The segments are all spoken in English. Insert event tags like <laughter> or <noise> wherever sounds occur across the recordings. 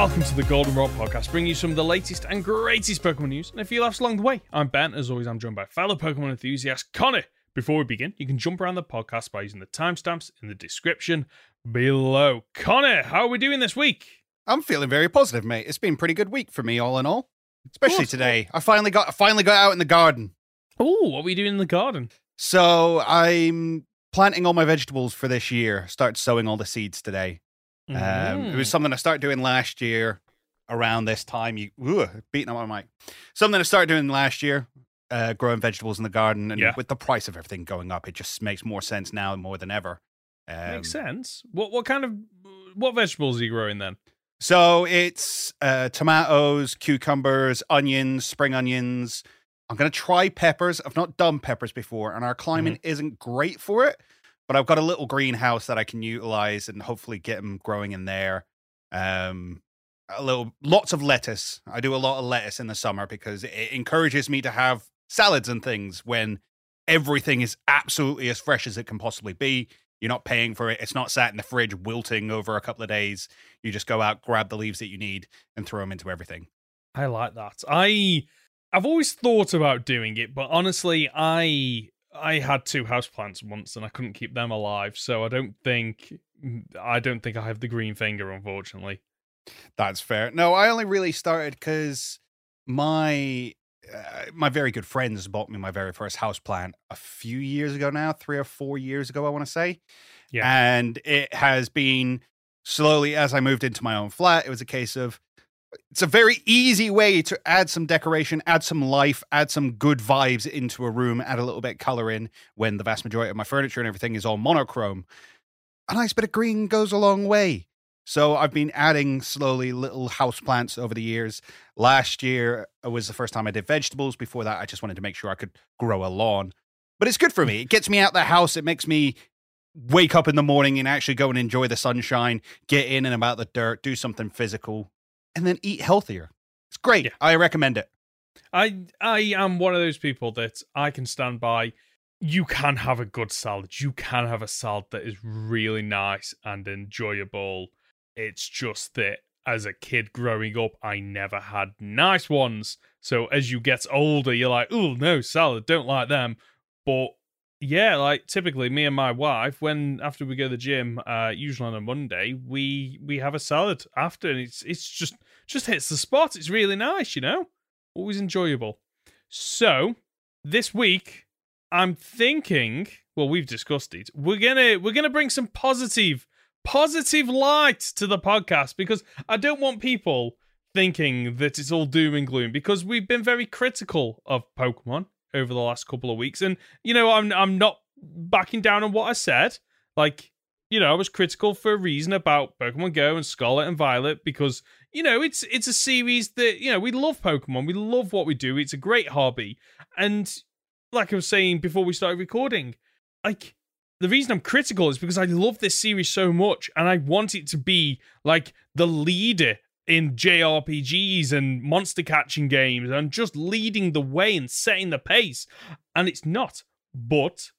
welcome to the Golden Goldenrod Podcast, bringing you some of the latest and greatest Pokemon news and a few laughs along the way. I'm Ben, as always, I'm joined by fellow Pokemon enthusiast Conor. Before we begin, you can jump around the podcast by using the timestamps in the description below. Conor, how are we doing this week? I'm feeling very positive, mate. It's been a pretty good week for me, all in all. Especially today. I finally got I finally got out in the garden. Oh, what are we doing in the garden? So I'm planting all my vegetables for this year. Start sowing all the seeds today. Um, it was Mm. something I started doing last year around this time. You ooh, beating up my mic. Something I started doing last year, uh, growing vegetables in the garden, and Yeah. with the price of everything going up, it just makes more sense now more than ever. Um, Makes sense. What what kind of what vegetables are you growing then? So it's uh, tomatoes, cucumbers, onions, spring onions. I'm going to try peppers. I've not done peppers before, and our climate isn't great for it. But I've got a little greenhouse that I can utilize and hopefully get them growing in there. Um, a little, lots of lettuce. I do a lot of lettuce in the summer because it encourages me to have salads and things when everything is absolutely as fresh as it can possibly be. You're not paying for it. It's not sat in the fridge wilting over a couple of days. You just go out, grab the leaves that you need, and throw them into everything. I like that. I I've always thought about doing it, but honestly, I I had two houseplants once and I couldn't keep them alive, so I don't think I don't think I have the green finger, unfortunately. That's fair. No, I only really started because my uh, my very good friends bought me my very first house plant a few years ago now, three or four years ago, I want to say. Yeah. And it has been slowly as I moved into my own flat. It was a case of it's a very easy way to add some decoration, add some life, add some good vibes into a room, add a little bit color in when the vast majority of my furniture and everything is all monochrome. A nice bit of green goes a long way. So I've been adding slowly little house plants over the years. Last year was the first time I did vegetables. Before that, I just wanted to make sure I could grow a lawn. But it's good for me. It gets me out the house. It makes me wake up in the morning and actually go and enjoy the sunshine, get in and about the dirt, do something physical, and then eat healthier. It's great. Yeah. I recommend it. I I am one of those people that I can stand by. You can have a good salad. You can have a salad that is really nice and enjoyable. It's just that as a kid growing up, I never had nice ones. So as you get older, you're like, oh no, salad, don't like them. But yeah, like typically me and my wife, when after we go to the gym, uh, usually on a Monday, we we have a salad after, and it's it's just just hits the spot. It's really nice, you know always enjoyable. So this week, I'm thinking. Well, we've discussed it. We're gonna we're gonna bring some positive positive light to the podcast because I don't want people thinking that it's all doom and gloom because we've been very critical of Pokemon over the last couple of weeks, and you know I'm I'm not backing down on what I said. Like you know, I was critical for a reason about Pokemon Go and Scarlet and Violet because you know it's it's a series that you know we love Pokemon, we love what we do. It's a great hobby, and like I was saying before we started recording, like the reason I'm critical is because I love this series so much, and I want it to be like the leader in JRPGs and monster catching games, and just leading the way and setting the pace, and it's not. But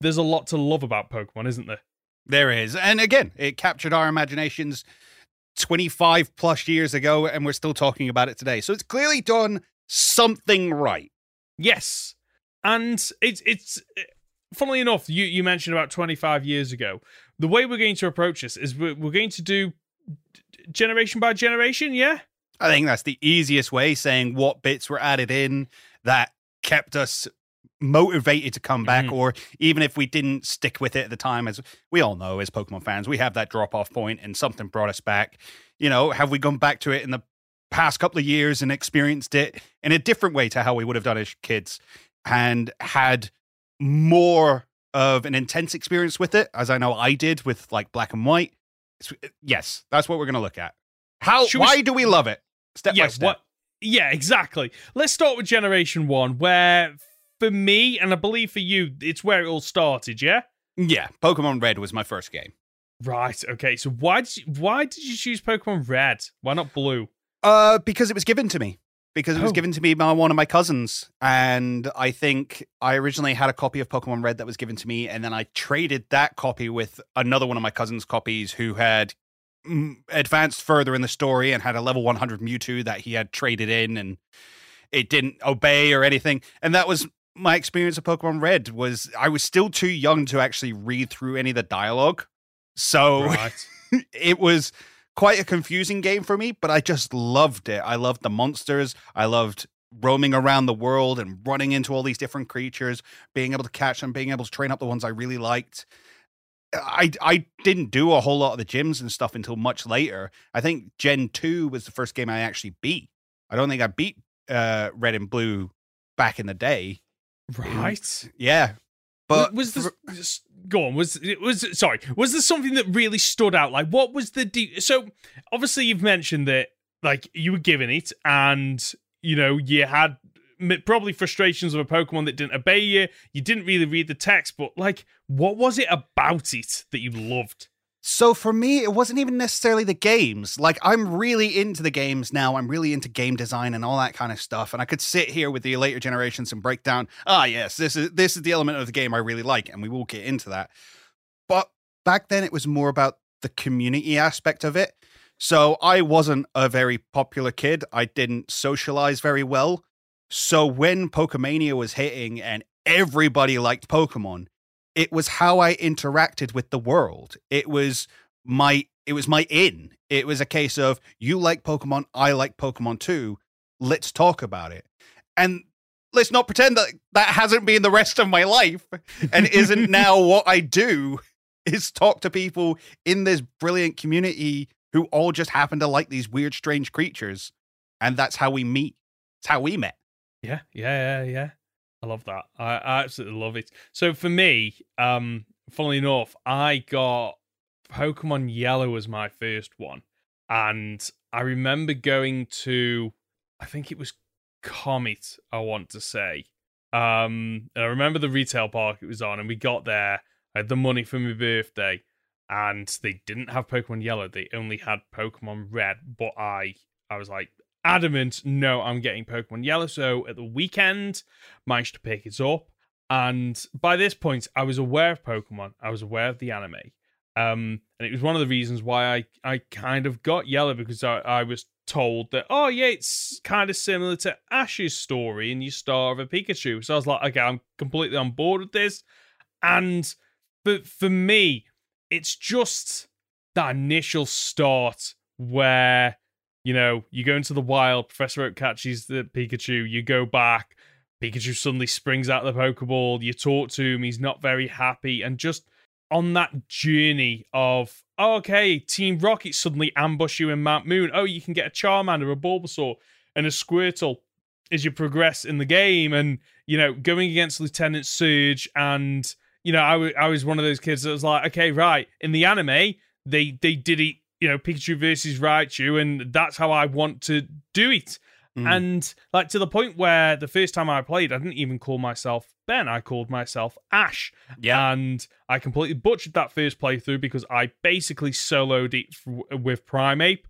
there's a lot to love about Pokemon, isn't there? There is. And again, it captured our imaginations 25 plus years ago, and we're still talking about it today. So it's clearly done something right. Yes, and it's it's. Funnily enough, you you mentioned about twenty five years ago. The way we're going to approach this is we're, we're going to do generation by generation. Yeah, I think that's the easiest way, saying what bits were added in that kept us motivated to come back, Mhm. or even if we didn't stick with it at the time, as we all know as Pokemon fans, we have that drop off point and something brought us back. You know, have we gone back to it in the past couple of years and experienced it in a different way to how we would have done as kids and had more of an intense experience with it, as I know I did with like black and white? It's- Yes, that's what we're going to look at. How? Should why s- do we love it? Step yeah. by step. What? Yeah, exactly. Let's start with generation one, where for me and I believe for you, it's where it all started. Yeah. Yeah, Pokemon Red was my first game. Right. Okay. So why did you, why did you choose Pokemon Red? Why not Blue? Uh, because it was given to me. Because it was Oh. given to me by one of my cousins, and I think I originally had a copy of Pokemon Red that was given to me, and then I traded that copy with another one of my cousin's copies who had advanced further in the story and had a level 100 Mewtwo that he had traded in and it didn't obey or anything. And that was my experience of Pokemon Red was I was still too young to actually read through any of the dialogue. So Right. <laughs> it was quite a confusing game for me, but I just loved it. I loved the monsters. I loved roaming around the world and running into all these different creatures, being able to catch them, being able to train up the ones I really liked. I I didn't do a whole lot of the gyms and stuff until much later. I think Gen 2 was the first game I actually beat. I don't think I beat uh, Red and Blue back in the day. Right. Yeah. But was this for- go on was it was sorry was there something that really stood out? Like what was the de- so obviously you've mentioned that like you were given it and you know you had probably frustrations of a pokemon that didn't obey you. You didn't really read the text but like what was it about it that you loved So for me, it wasn't even necessarily the games. Like I'm really into the games now. I'm really into game design and all that kind of stuff. And I could sit here with the later generations and break down, ah, yes, this is this is the element of the game I really like, and we will get into that. But back then, it was more about the community aspect of it. So I wasn't a very popular kid. I didn't socialize very well. So when Pokemania was hitting and everybody liked Pokemon, it was how I interacted with the world. It was my it was my in. It was a case of you like Pokemon, I like Pokemon too. Let's talk about it. And let's not pretend that that hasn't been the rest of my life and isn't <laughs> now what I do is talk to people in this brilliant community who all just happen to like these weird strange creatures and that's how we meet. It's how we met. Yeah, yeah, yeah, yeah. I love that. I, I absolutely love it. So for me, um, funnily enough, I got Pokemon Yellow as my first one, and I remember going to, I think it was Comet. I want to say. Um, and I remember the retail park it was on, and we got there. I had the money for my birthday, and they didn't have Pokemon Yellow. They only had Pokemon Red. But I, I was like adamant, no, I'm getting Pokemon Yellow. So at the weekend, managed to pick it up, and by this point, I was aware of Pokemon. I was aware of the anime. Um, and it was one of the reasons why I, I kind of got Yellow because I, I was told that, oh, yeah, it's kind of similar to Ash's story and you star of a Pikachu. So I was like, okay, I'm completely on board with this. And for, for me, it's just that initial start where, you know, you go into the wild, Professor Oak catches the Pikachu, you go back, Pikachu suddenly springs out of the Pokeball, you talk to him, he's not very happy, and just on that journey of oh, okay, Team Rocket suddenly ambush you in Mount Moon. Oh, you can get a Charmander, a Bulbasaur, and a Squirtle as you progress in the game, and you know going against Lieutenant Surge, and you know I, w- I was one of those kids that was like, okay, right, in the anime they they did it, you know, Pikachu versus Raichu, and that's how I want to do it. Mm. And like to the point where the first time I played, I didn't even call myself Ben. I called myself Ash. Yeah. And I completely butchered that first playthrough because I basically soloed it f- with Primeape.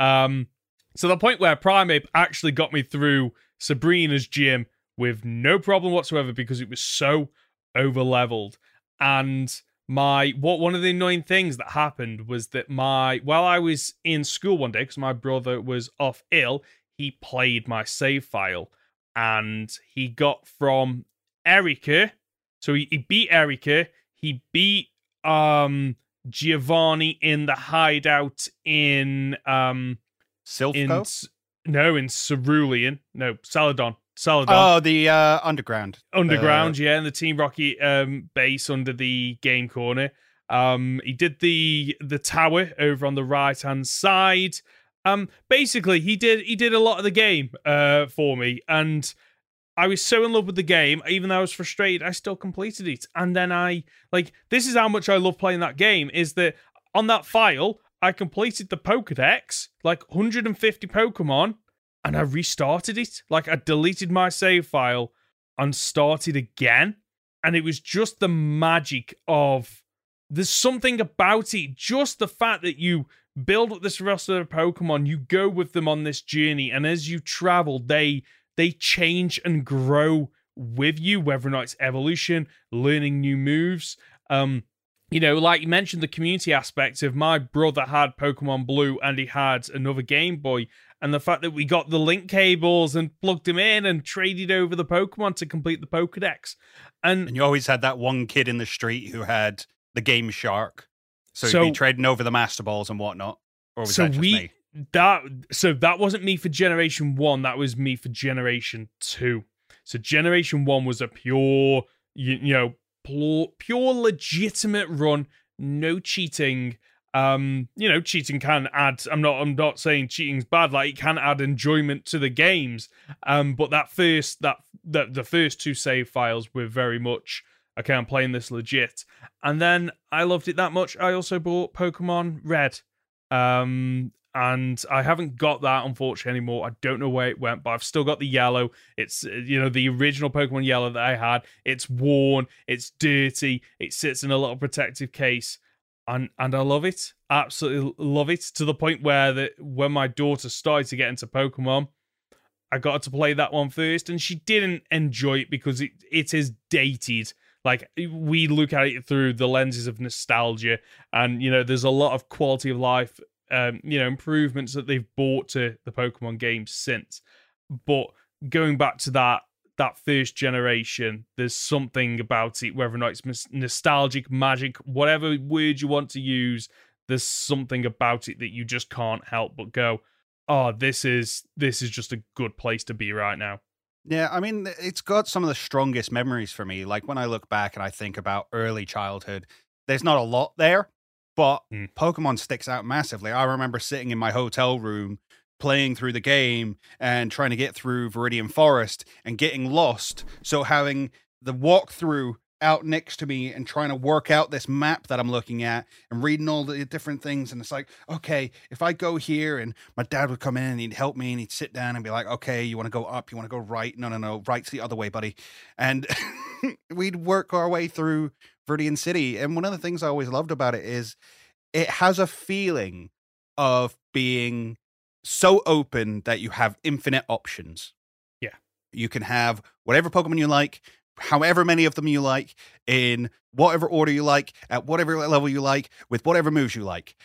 Um, to the point where Primeape actually got me through Sabrina's gym with no problem whatsoever because it was so over leveled. And my what one of the annoying things that happened was that my while I was in school one day because my brother was off ill, he played my save file and he got from Erica. So he, he beat Erica. He beat um Giovanni in the hideout in um Silph in no in Cerulean. No, Celadon. Celadon. Oh, the uh, underground. underground, yeah, and the Team Rocket um, base under the game corner. Um, he did the the tower over on the right hand side. Um, basically, he did he did a lot of the game uh for me, and I was so in love with the game. Even though I was frustrated, I still completed it. And then I like this is how much I love playing that game. Is that on that file I completed the Pokedex, like 150 Pokemon, and I restarted it. Like I deleted my save file and started again. And it was just the magic of there's something about it, just the fact that you build up this roster of Pokemon, you go with them on this journey, and as you travel, they they change and grow with you, whether or not it's evolution, learning new moves. Um, you know, like you mentioned, the community aspect of my brother had Pokemon Blue and he had another Game Boy, and the fact that we got the link cables and plugged him in and traded over the Pokemon to complete the Pokedex. And, And you always had that one kid in the street who had the Game Shark. So, So- you'd be trading over the Master Balls and whatnot. Or was so that just we me? that so that wasn't me for generation one that was me for generation two so generation one was a pure you, you know pure, pure legitimate run no cheating um you know cheating can add i'm not i'm not saying cheating's bad like it can add enjoyment to the games um but that first that the, the first two save files were very much okay i'm playing this legit and then i loved it that much i also bought pokemon red um and I haven't got that unfortunately anymore. I don't know where it went, but I've still got the yellow. It's uh, you know the original Pokemon yellow that I had. It's worn, it's dirty, it sits in a little protective case, and and I love it. Absolutely love it to the point where that when my daughter started to get into Pokemon, I got her to play that one first, and she didn't enjoy it because it it is dated. Like we look at it through the lenses of nostalgia, and you know there's a lot of quality of life um, you know, improvements that they've brought to the Pokemon games since. But going back to that that first generation, there's something about it, whether or not it's mis- nostalgic, magic, whatever word you want to use, there's something about it that you just can't help but go, oh, this is this is just a good place to be right now. Yeah, I mean, it's got some of the strongest memories for me. Like when I look back and I think about early childhood, there's not a lot there, but Mm. Pokemon sticks out massively. I remember sitting in my hotel room playing through the game and trying to get through Viridian Forest and getting lost. So having the walkthrough out next to me and trying to work out this map that I'm looking at and reading all the different things. And it's like, okay, if I go here and my dad would come in and he'd help me and he'd sit down and be like, okay, you want to go up? You want to go right? No, no, no. Right's the other way, buddy. And <laughs> we'd work our way through Viridian City. And one of the things I always loved about it is it has a feeling of being so open that you have infinite options. Yeah. You can have whatever Pokemon you like, however many of them you like, in whatever order you like, at whatever level you like, with whatever moves you like.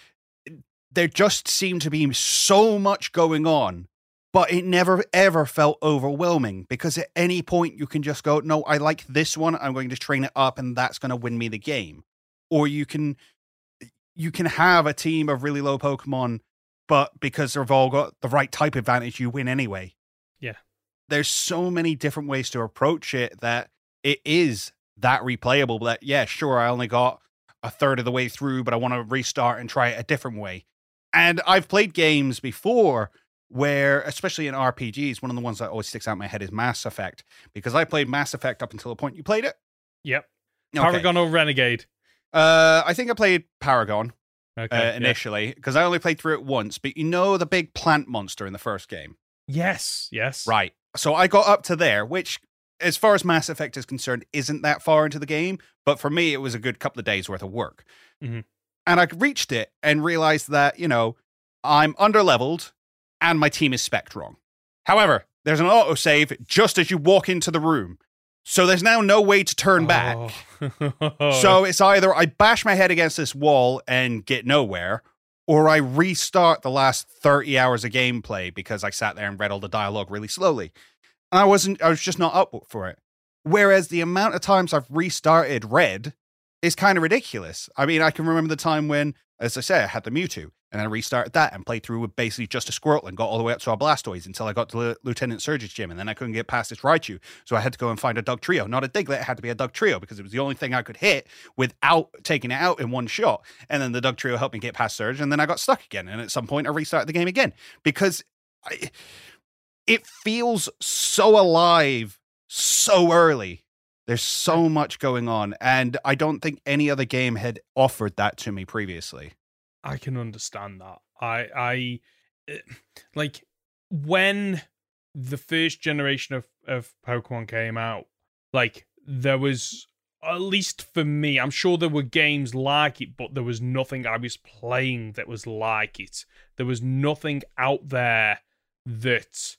There just seemed to be so much going on, but it never ever felt overwhelming because at any point you can just go, No, I like this one, I'm going to train it up, and that's going to win me the game. Or you can you can have a team of really low Pokemon, but because they've all got the right type advantage, you win anyway. Yeah. There's so many different ways to approach it that it is that replayable. That, yeah, sure, I only got a third of the way through, but I want to restart and try it a different way. And I've played games before where, especially in RPGs, one of the ones that always sticks out in my head is Mass Effect because I played Mass Effect up until the point you played it. Yep. Okay. Paragon or Renegade. Uh, I think I played Paragon Okay. uh, initially because I only played through it once. But you know the big plant monster in the first game, Yes. Yes. right? So I got up to there, which, as far as Mass Effect is concerned, isn't that far into the game. But for me, it was a good couple of days worth of work, Mhm. and I reached it and realized that you know I'm under leveled and my team is spec wrong. However, there's an autosave just as you walk into the room. So there's now no way to turn back. Oh. <laughs> So it's either I bash my head against this wall and get nowhere, or I restart the last 30 hours of gameplay because I sat there and read all the dialogue really slowly. And I wasn't, I was just not up for it. Whereas the amount of times I've restarted Red is kind of ridiculous. I mean, I can remember the time when, as I say, I had the Mewtwo and I restarted that and played through with basically just a Squirtle and got all the way up to our Blastoise until I got to L- Lieutenant Surge's gym and then I couldn't get past this Raichu. So I had to go and find a Dugtrio. Not a Diglett, it had to be a Dugtrio because it was the only thing I could hit without taking it out in one shot. And then the Dugtrio helped me get past Surge and then I got stuck again. And at some point I restarted the game again because I, it feels so alive so early. There's so much going on, and I don't think any other game had offered that to me previously. I can understand that. I I eh, like when the first generation of of Pokemon came out, like there was at least for me, I'm sure there were games like it, but there was nothing I was playing that was like it. There was nothing out there that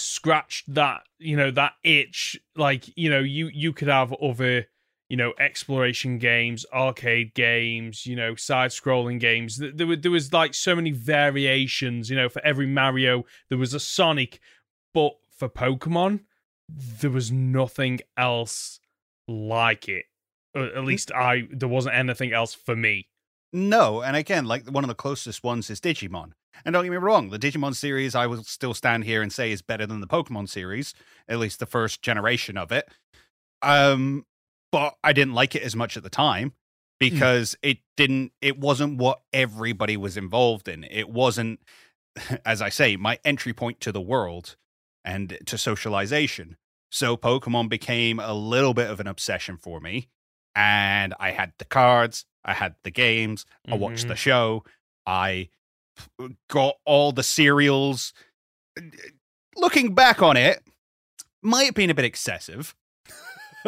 scratched that, you know, that itch. Like, you know, you you could have other you know, exploration games, arcade games, you know, side-scrolling games. There, were, there was like so many variations. You know, for every Mario, there was a Sonic, but for Pokemon, there was nothing else like it. At hmm. least I, there wasn't anything else for me. No, and again, like one of the closest ones is Digimon. And don't get me wrong, the Digimon series I will still stand here and say is better than the Pokemon series, at least the first generation of it. Um, but I didn't like it as much at the time because mm. it didn't it wasn't what everybody was involved in. It wasn't <laughs> as I say, my entry point to the world and to socialization. So Pokemon became a little bit of an obsession for me. And I had the cards, I had the games, I watched mm-hmm. the show, I got all the cereals. Looking back on it, might have been a bit excessive. <laughs>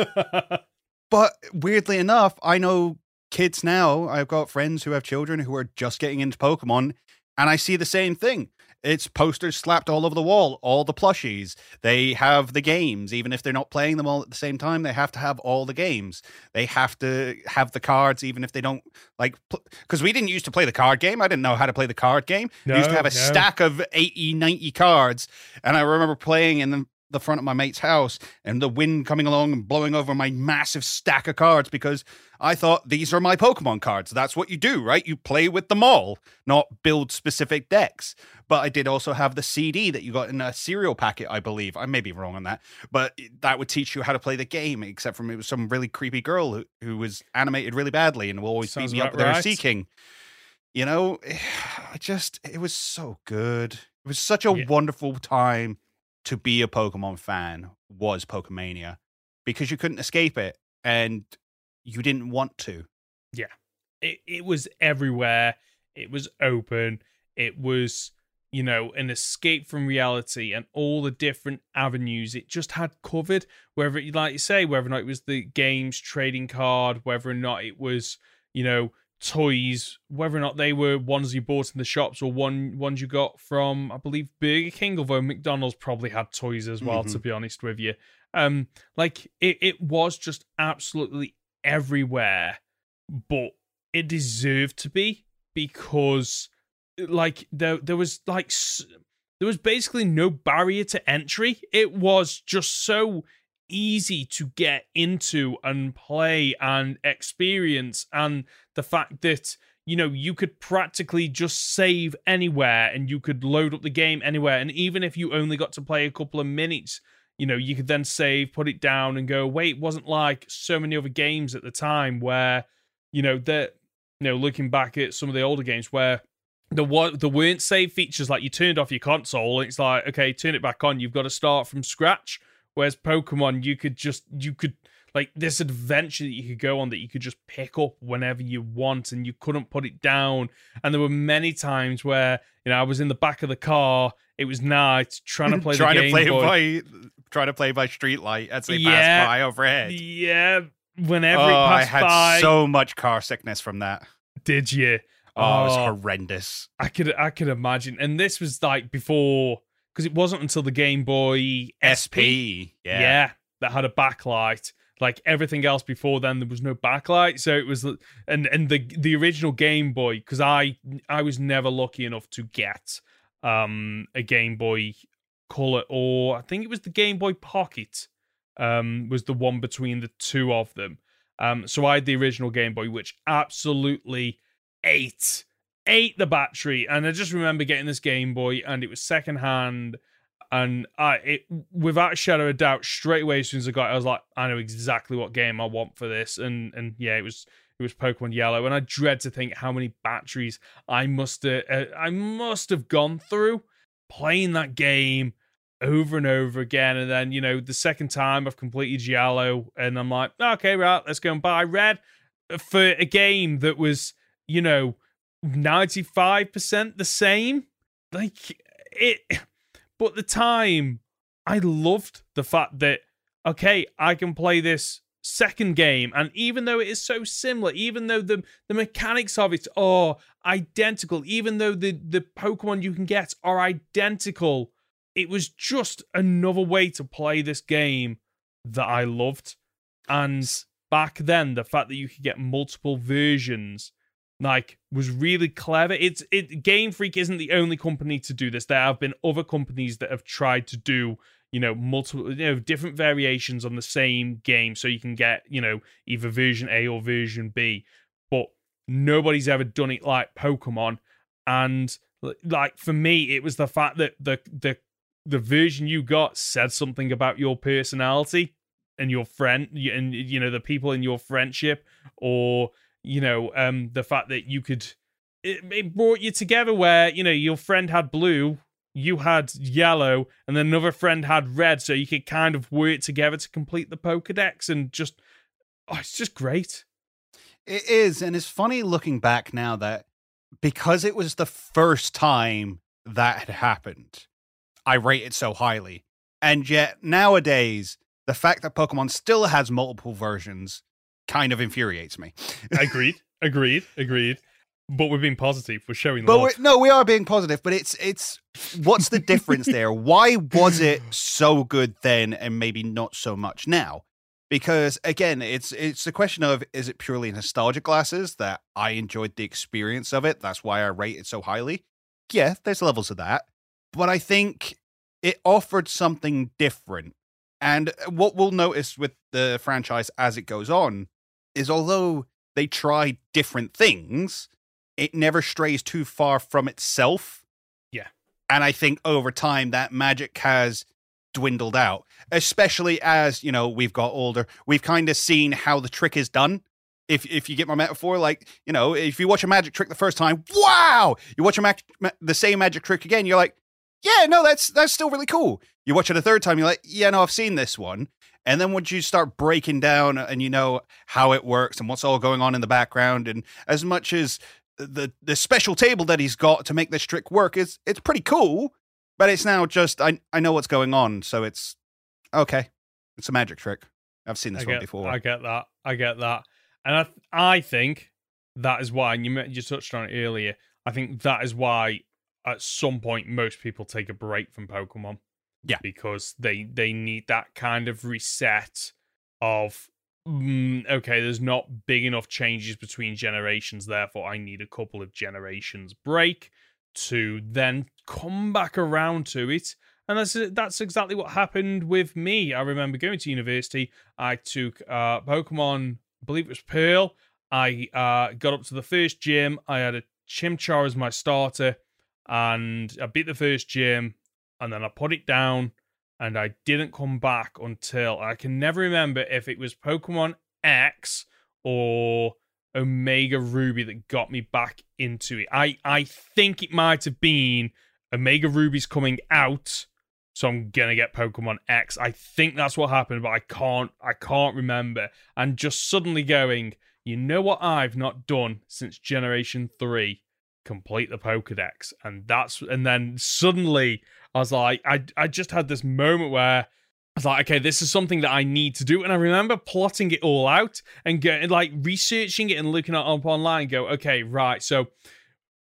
but weirdly enough, I know kids now. I've got friends who have children who are just getting into Pokemon, and I see the same thing. It's posters slapped all over the wall, all the plushies. They have the games, even if they're not playing them all at the same time. They have to have all the games. They have to have the cards, even if they don't like. Because pl- we didn't used to play the card game. I didn't know how to play the card game. No, we used to have a no. stack of 80, 90 cards. And I remember playing in the the front of my mate's house and the wind coming along and blowing over my massive stack of cards because I thought these are my Pokemon cards. That's what you do, right? You play with them all, not build specific decks. But I did also have the CD that you got in a cereal packet, I believe. I may be wrong on that, but that would teach you how to play the game, except from it was some really creepy girl who, who was animated really badly and will always beat me up with right. her seeking. You know, <sighs> I just, it was so good. It was such a yeah. wonderful time to be a Pokemon fan was Pokemania because you couldn't escape it and you didn't want to. Yeah. It it was everywhere. It was open. It was, you know, an escape from reality and all the different avenues it just had covered. Whether it, like you say, whether or not it was the games trading card, whether or not it was, you know, toys, whether or not they were ones you bought in the shops or one ones you got from, I believe, Burger King, although McDonald's probably had toys as well, mm-hmm. to be honest with you. Um, like it, it was just absolutely everywhere, but it deserved to be because, like, there there was like there was basically no barrier to entry. It was just so easy to get into and play and experience and the fact that you know you could practically just save anywhere and you could load up the game anywhere and even if you only got to play a couple of minutes you know you could then save put it down and go wait it wasn't like so many other games at the time where you know that you know looking back at some of the older games where there, was, there weren't save features like you turned off your console and it's like okay turn it back on you've got to start from scratch Whereas Pokemon, you could just you could like this adventure that you could go on that you could just pick up whenever you want and you couldn't put it down. And there were many times where, you know, I was in the back of the car, it was night, trying <laughs> to play trying the Game to play Boy. by trying to play by streetlight as they yeah, pass by overhead. Yeah. Whenever oh, it passed I had by, so much car sickness from that. Did you? Oh, oh, it was horrendous. I could I could imagine. And this was like before because it wasn't until the Game Boy SP, yeah. yeah, that had a backlight. Like everything else before then, there was no backlight, so it was and and the the original Game Boy because I I was never lucky enough to get um a Game Boy Color or I think it was the Game Boy Pocket um was the one between the two of them. Um, so I had the original Game Boy, which absolutely ate ate the battery. And I just remember getting this Game Boy, and it was secondhand. And I, it, without a shadow of doubt, straight away as soon as I got it, I was like, I know exactly what game I want for this. And and yeah, it was it was Pokemon Yellow, and I dread to think how many batteries I must have, uh, I must have gone through playing that game over and over again. And then you know the second time I've completed Yellow, and I'm like, okay, right, let's go and buy Red for a game that was you know 95% the same. Like it but the time I loved the fact that okay, I can play this second game and even though it is so similar even though the the mechanics of it are identical even though the the pokemon you can get are identical it was just another way to play this game that i loved and back then, the fact that you could get multiple versions like was really clever. It's it Game Freak isn't the only company to do this. There have been other companies that have tried to do, you know, multiple you know, different variations on the same game so you can get, you know, either version A or version B. But nobody's ever done it like Pokemon. And like for me, it was the fact that the the the version you got said something about your personality and your friend and you know the people in your friendship or you know um the fact that you could it, it brought you together where you know your friend had blue you had yellow and then another friend had red. So you could kind of work together to complete the pokédex and just oh it's just great. It is and it's funny looking back now that because it was the first time that had happened i rate it so highly. And yet nowadays the fact that pokemon still has multiple versions kind of infuriates me. <laughs> agreed. Agreed. Agreed. But we're being positive. We're showing. But no, we are being positive. But it's it's what's the difference <laughs> there? Why was it so good then, and maybe not so much now? Because again, it's it's a question of is it purely nostalgia glasses that I enjoyed the experience of it? That's why I rate it so highly. Yeah, there's levels of that, but I think it offered something different. And uh, what we'll notice with the franchise as it goes on is although they try different things, it never strays too far from itself. Yeah. And I think over time that magic has dwindled out, especially as, you know, we've got older. We've kind of seen how the trick is done. If, if you get my metaphor, like, you know, if you watch a magic trick the first time, wow! You watch a mag- ma- the same magic trick again, you're like, yeah, no, that's that's still really cool. You watch it a third time, you're like, yeah, no, I've seen this one. And then once you start breaking down and you know how it works and what's all going on in the background, and as much as the the special table that he's got to make this trick work is it's pretty cool, but it's now just I I know what's going on, so it's okay. It's a magic trick. I've seen this I get, one before. I get that. I get that. And I I think that is why and you you touched on it earlier. I think that is why at some point most people take a break from Pokemon yeah, because they they need that kind of reset of mm, okay, there's not big enough changes between generations, therefore I need a couple of generations break to then come back around to it. And that's that's exactly what happened with me. I remember going to university. I took uh, Pokemon, I believe it was Pearl. I uh, got up to the first gym. I had a Chimchar as my starter, and I beat the first gym and then I put it down and I didn't come back until I can never remember if it was Pokemon X or Omega Ruby that got me back into it. I I think it might have been Omega Ruby's coming out, so I'm gonna get Pokemon X. I think that's what happened, but I can't I can't remember. And just suddenly going, you know what I've not done since Generation Three? Complete the Pokedex, and that's and then suddenly I was like, I I just had this moment where I was like, okay, this is something that I need to do. And I remember plotting it all out and getting like researching it and looking it up online go, okay, right. So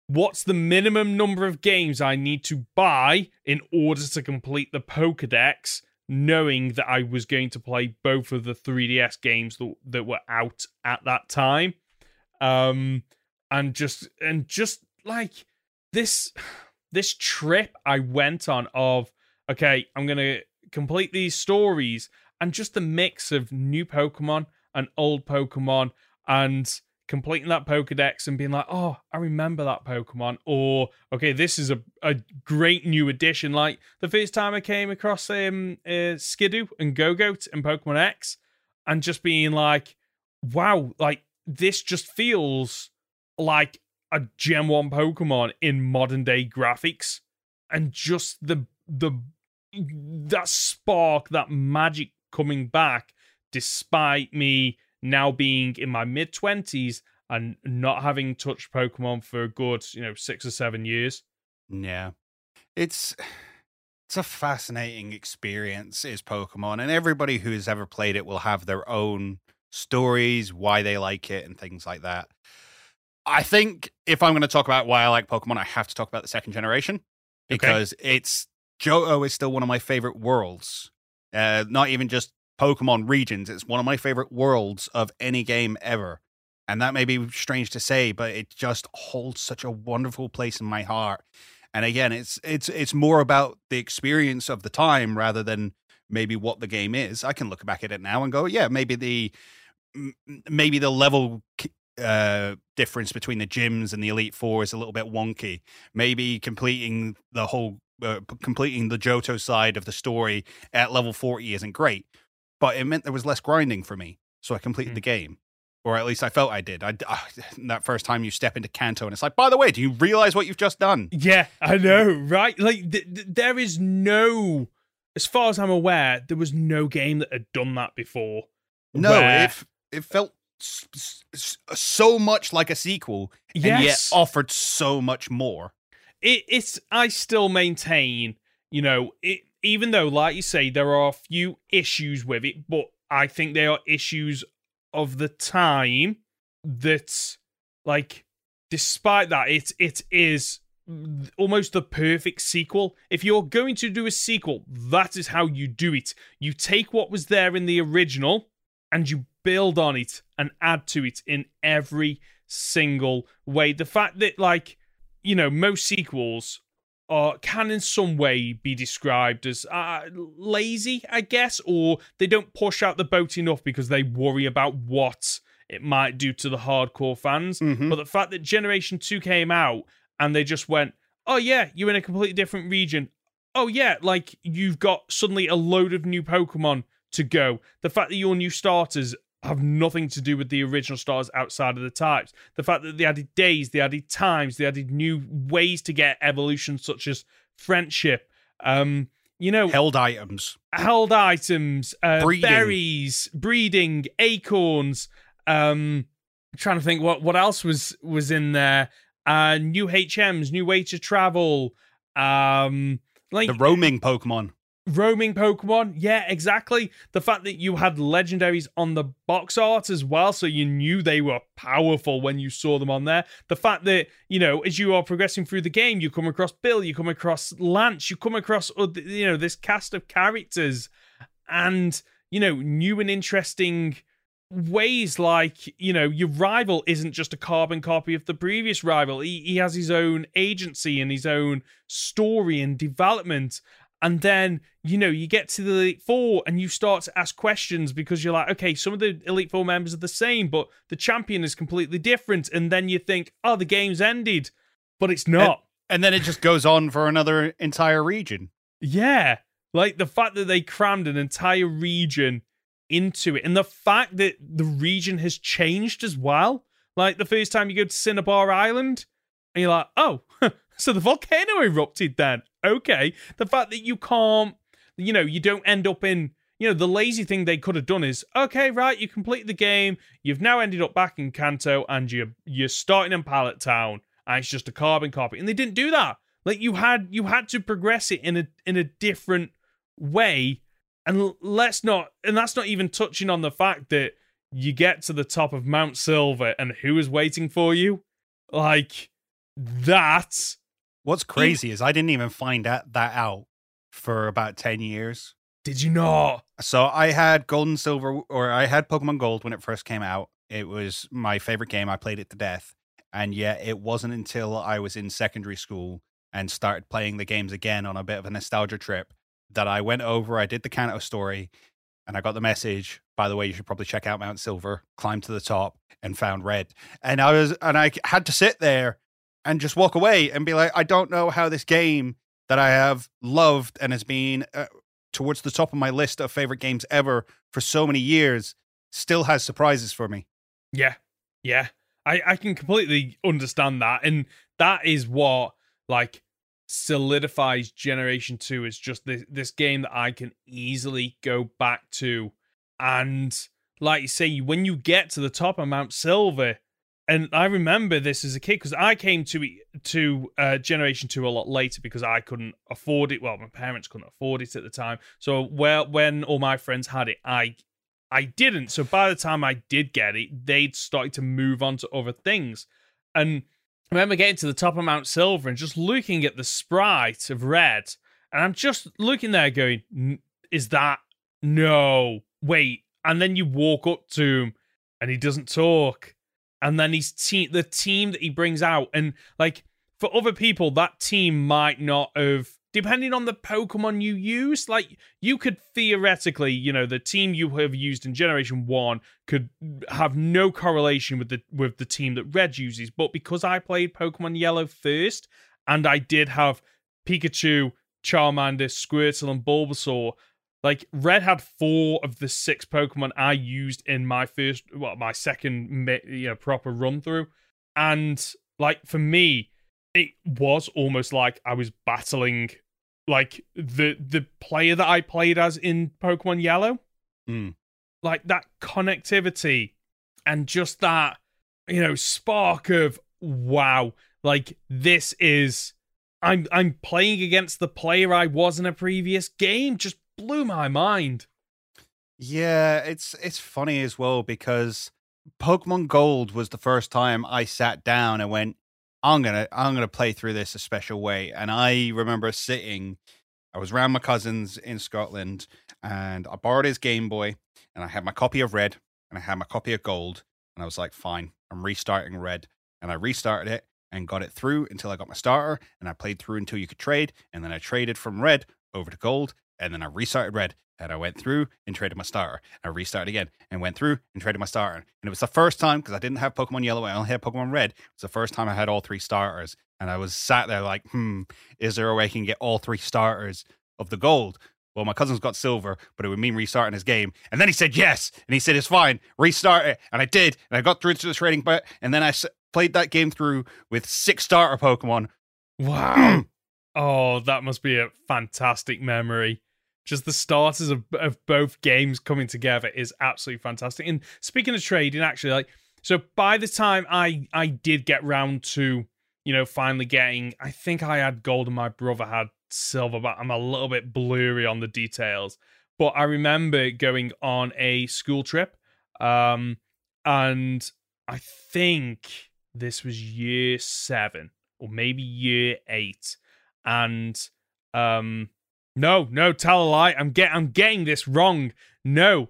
what's the minimum number of games I need to buy in order to complete the Pokedex, knowing that I was going to play both of the 3DS games that, that were out at that time. Um and just and just like this this trip I went on of okay, I'm gonna complete these stories and just the mix of new Pokemon and old Pokemon and completing that Pokedex and being like, oh, I remember that Pokemon. Or, okay, this is a, a great new addition. Like the first time I came across um, uh, Skiddo and Gogoat in Pokemon X and just being like, wow, like this just feels like a Gen 1 Pokemon in modern day graphics and just the the that spark, that magic coming back despite me now being in my mid 20s and not having touched Pokemon for a good, you know, 6 or 7 years. Yeah. It's it's a fascinating experience is Pokemon and everybody who has ever played it will have their own stories, why they like it and things like that. I think if I'm going to talk about why I like Pokemon, I have to talk about the second generation because okay. it's Johto is still one of my favorite worlds. Uh, not even just Pokemon regions. It's one of my favorite worlds of any game ever. And that may be strange to say, but it just holds such a wonderful place in my heart. And again, it's it's it's more about the experience of the time rather than maybe what the game is. I can look back at it now and go, yeah, maybe the maybe the level uh, difference between the gyms and the Elite Four is a little bit wonky. Maybe completing the whole uh, completing the Johto side of the story at level 40 isn't great, but it meant there was less grinding for me. So I completed mm. the game. Or at least I felt I did. I, uh, <sighs> that first time you step into Kanto, and it's like, by the way, do you realize what you've just done? Yeah, I know, right? Like, th- th- there is no, as far as I'm aware, there was no game that had done that before. No, where... it, it felt Uh, so much like a sequel, yes. and yet offered so much more. It, it's I still maintain, you know, it, even though, like you say, there are a few issues with it, but I think they are issues of the time that, like, despite that, it it is almost the perfect sequel. If you're going to do a sequel, that is how you do it. You take what was there in the original and you build on it and add to it in every single way. The fact that, like, you know, most sequels are can in some way be described as uh, lazy, I guess, or they don't push out the boat enough because they worry about what it might do to the hardcore fans. Mm-hmm. But the fact that Generation 2 came out and they just went, oh, yeah, you're in a completely different region. Oh, yeah, like you've got suddenly a load of new Pokemon to go. The fact that your new starters have nothing to do with the original stars outside of the types. The fact that they added days, they added times, they added new ways to get evolution, such as friendship. Um, you know, held items, held items, uh, breeding. berries, breeding, acorns. Um, I'm trying to think what what else was was in there. Uh, new HMs, new way to travel. Um, like the roaming Pokemon roaming Pokemon. Yeah, exactly. The fact that you had legendaries on the box art as well, so you knew they were powerful when you saw them on there. The fact that, you know, as you are progressing through the game, you come across Bill, you come across Lance, you come across, you know, this cast of characters and, you know, new and interesting ways like you know your rival isn't just a carbon copy of the previous rival he, he has his own agency and his own story and development and then you know you get to the elite four and you start to ask questions because you're like okay some of the elite four members are the same but the champion is completely different. And then you think oh the game's ended. But it's not. and, and then it just goes on for another entire region. Yeah. Like the fact that they crammed an entire region into it and the fact that the region has changed as well. Like the first time you go to cinnabar island and you're like oh <laughs> so the volcano erupted then okay. The fact that you can't, you know, you don't end up in, you know, the lazy thing they could have done is, okay, right, you complete the game, you've now ended up back in Kanto, and you're you're starting in Pallet Town, and it's just a carbon copy, and they didn't do that. Like you had you had to progress it in a in a different way, and let's not, and that's not even touching on the fact that you get to the top of Mount Silver, and who is waiting for you? Like that What's crazy is I didn't even find that, that out for about 10 years. Did you not? So I had Gold and Silver, or I had Pokemon Gold when it first came out. It was my favorite game. I played it to death. And yet it wasn't until I was in secondary school and started playing the games again on a bit of a nostalgia trip that I went over, I did the Kanto story, and I got the message. By the way, you should probably check out Mount Silver. Climbed to the top and found red. And I was, and I had to sit there and just walk away and be like, I don't know how this game that I have loved and has been uh, towards the top of my list of favorite games ever for so many years still has surprises for me. Yeah. Yeah. I, I can completely understand that. And that is what like solidifies Generation 2 as just this, this game that I can easily go back to. And like you say, when you get to the top of Mount Silver, and I remember this as a kid because I came to to uh, Generation Two a lot later because I couldn't afford it. Well, my parents couldn't afford it at the time. So where when all my friends had it, I I didn't. So by the time I did get it, they'd started to move on to other things. And I remember getting to the top of Mount Silver and just looking at the sprite of Red, and I'm just looking there going, "Is that no? wait, and then you walk up to him and he doesn't talk, and then he's team, the team that he brings out, and like for other people, that team might not have depending on the Pokemon you use, like you could theoretically, you know, the team you have used in Generation One could have no correlation with the with the team that Red uses. But because I played Pokemon Yellow first, and I did have Pikachu, Charmander, Squirtle, and Bulbasaur. Like Red had four of the six Pokemon I used in my first, well, my second, you know, proper run through, and like for me, it was almost like I was battling like the the player that I played as in Pokemon Yellow. Mm. Like that connectivity and just that, you know, spark of wow, like this is I'm I'm playing against the player I was in a previous game. Just blew my mind. Yeah, it's it's funny as well because Pokemon Gold was the first time I sat down and went, I'm gonna I'm gonna play through this a special way. And I remember sitting, I was around my cousins in Scotland, and I borrowed his Game Boy, and I had my copy of Red, and I had my copy of Gold, and I was like, fine, I'm restarting Red, and I restarted it and got it through until I got my starter, and I played through until you could trade, and then I traded from Red over to Gold, and then I restarted Red, and I went through and traded my starter. I restarted again and went through and traded my starter. And it was the first time because I didn't have Pokemon Yellow, I only had Pokemon Red. It was the first time I had all three starters. And I was sat there like, hmm, is there a way I can get all three starters of the gold? Well, my cousin's got silver, but it would mean restarting his game. And then he said yes. And he said, it's fine, restart it. And I did. And I got through to the trading bit. And then I played that game through with six starter Pokemon. Wow. <clears throat> oh, that must be a fantastic memory just the starters of, of both games coming together is absolutely fantastic. And speaking of trading, actually, like so by the time I I did get round to you know finally getting, I think I had gold and my brother had silver, but I'm a little bit blurry on the details. But I remember going on a school trip, um, and I think this was year seven or maybe year eight, and um no, no, tell a lie. I'm get I'm getting this wrong. No.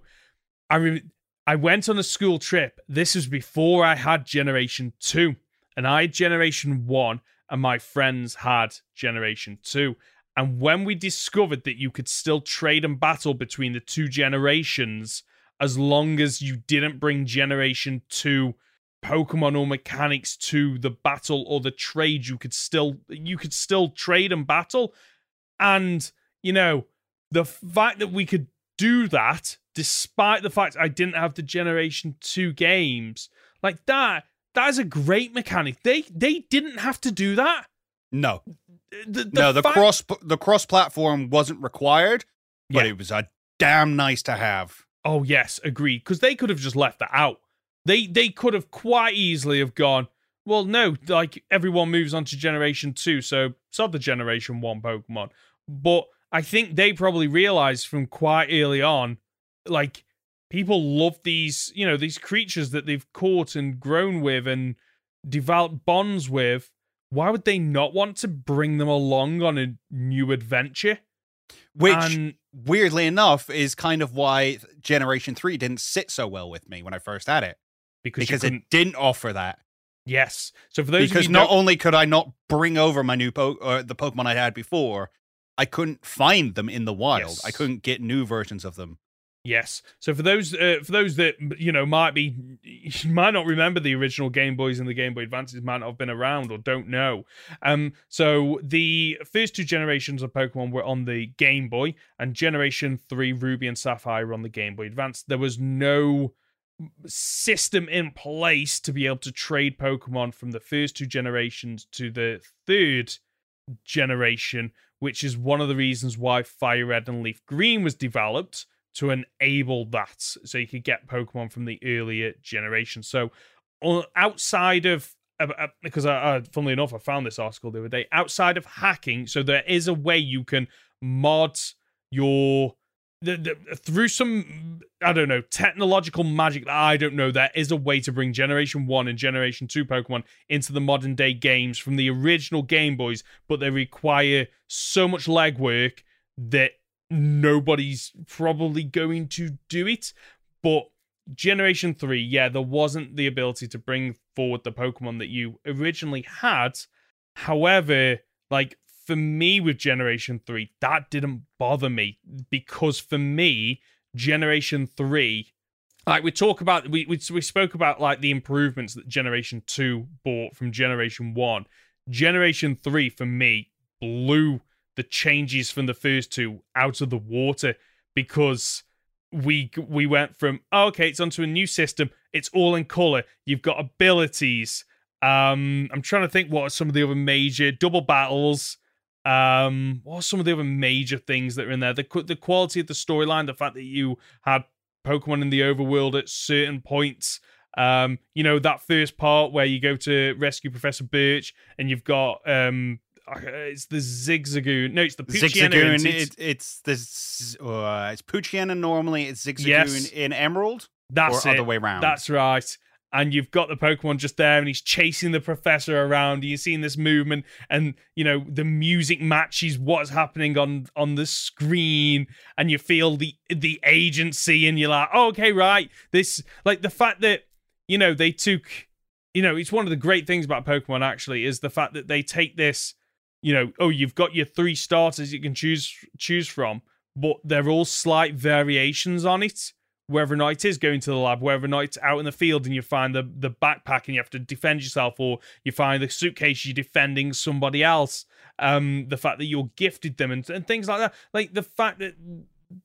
I re- I went on a school trip. This was before I had generation 2. And I had generation 1 and my friends had generation 2. And when we discovered that you could still trade and battle between the two generations as long as you didn't bring generation 2 Pokemon or mechanics to the battle or the trade, you could still you could still trade and battle. And you know, the fact that we could do that despite the fact I didn't have the Generation 2 games, like that, that is a great mechanic. They they didn't have to do that. No. The, the no, the fact- cross the cross platform wasn't required, but Yeah. it was a damn nice to have. Oh yes, agreed. Because they could have just left that out. They they could have quite easily have gone. Well, no, like everyone moves on to Generation Two, so sub the Generation One Pokemon. But I think they probably realized from quite early on, like people love these, you know, these creatures that they've caught and grown with and developed bonds with. Why would they not want to bring them along on a new adventure? Which and weirdly enough is kind of why Generation 3 didn't sit so well with me when I first had it. because, Because it didn't offer that. yes. So for those of because not only could I not bring over my new po- or the Pokemon I had before, I couldn't find them in the wild. Yes. I couldn't get new versions of them. Yes. So for those uh, for those that you know might be <laughs> might not remember the original Game Boys and the Game Boy Advances might not have been around or don't know. Um so the first two generations of Pokemon were on the Game Boy and generation 3 Ruby and Sapphire were on the Game Boy Advance. There was no system in place to be able to trade Pokemon from the first two generations to the third generation, which is one of the reasons why Fire Red and Leaf Green was developed to enable that, so you could get Pokemon from the earlier generation. So, outside of because I, uh, funnily enough, I found this article the other day. Outside of hacking, so there is a way you can mod your the, the, through some I don't know technological magic that I don't know. There is a way to bring Generation One and Generation Two Pokemon into the modern day games from the original Game Boys, but they require so much legwork that nobody's probably going to do it. But Generation 3, yeah, there wasn't the ability to bring forward the Pokemon that you originally had. However, like for me with Generation 3, that didn't bother me because for me, Generation 3 like we talk about we, we we spoke about like the improvements that generation 2 brought from generation 1 generation 3 for me blew the changes from the first two out of the water because we we went from oh, okay it's onto a new system. It's all in color. You've got abilities. Um i'm trying to think what are some of the other major double battles um what are some of the other major things that are in there the the quality of the storyline the fact that you had pokemon in the overworld at certain points um you know that first part where you go to rescue professor birch and you've got um it's the Zigzagoon. No, it's the. Zigzagoon. It's, It, it's this. Uh, it's normally. It's Zigzagoon Yes. in Emerald, that's or it. other way around. That's right. And you've got the Pokemon just there, and he's chasing the professor around. You're seeing this movement, and you know the music matches what's happening on on the screen, and you feel the the agency, and you're like, oh, okay, right. This like the fact that you know they took, you know, it's one of the great things about Pokemon actually is the fact that they take this, you know, oh, you've got your three starters you can choose choose from, but they're all slight variations on it whether or not it is going to the lab, whether or not it's out in the field and you find the, the backpack and you have to defend yourself, or you find the suitcase you're defending somebody else. Um, the fact that you're gifted them and, and things like that. Like the fact that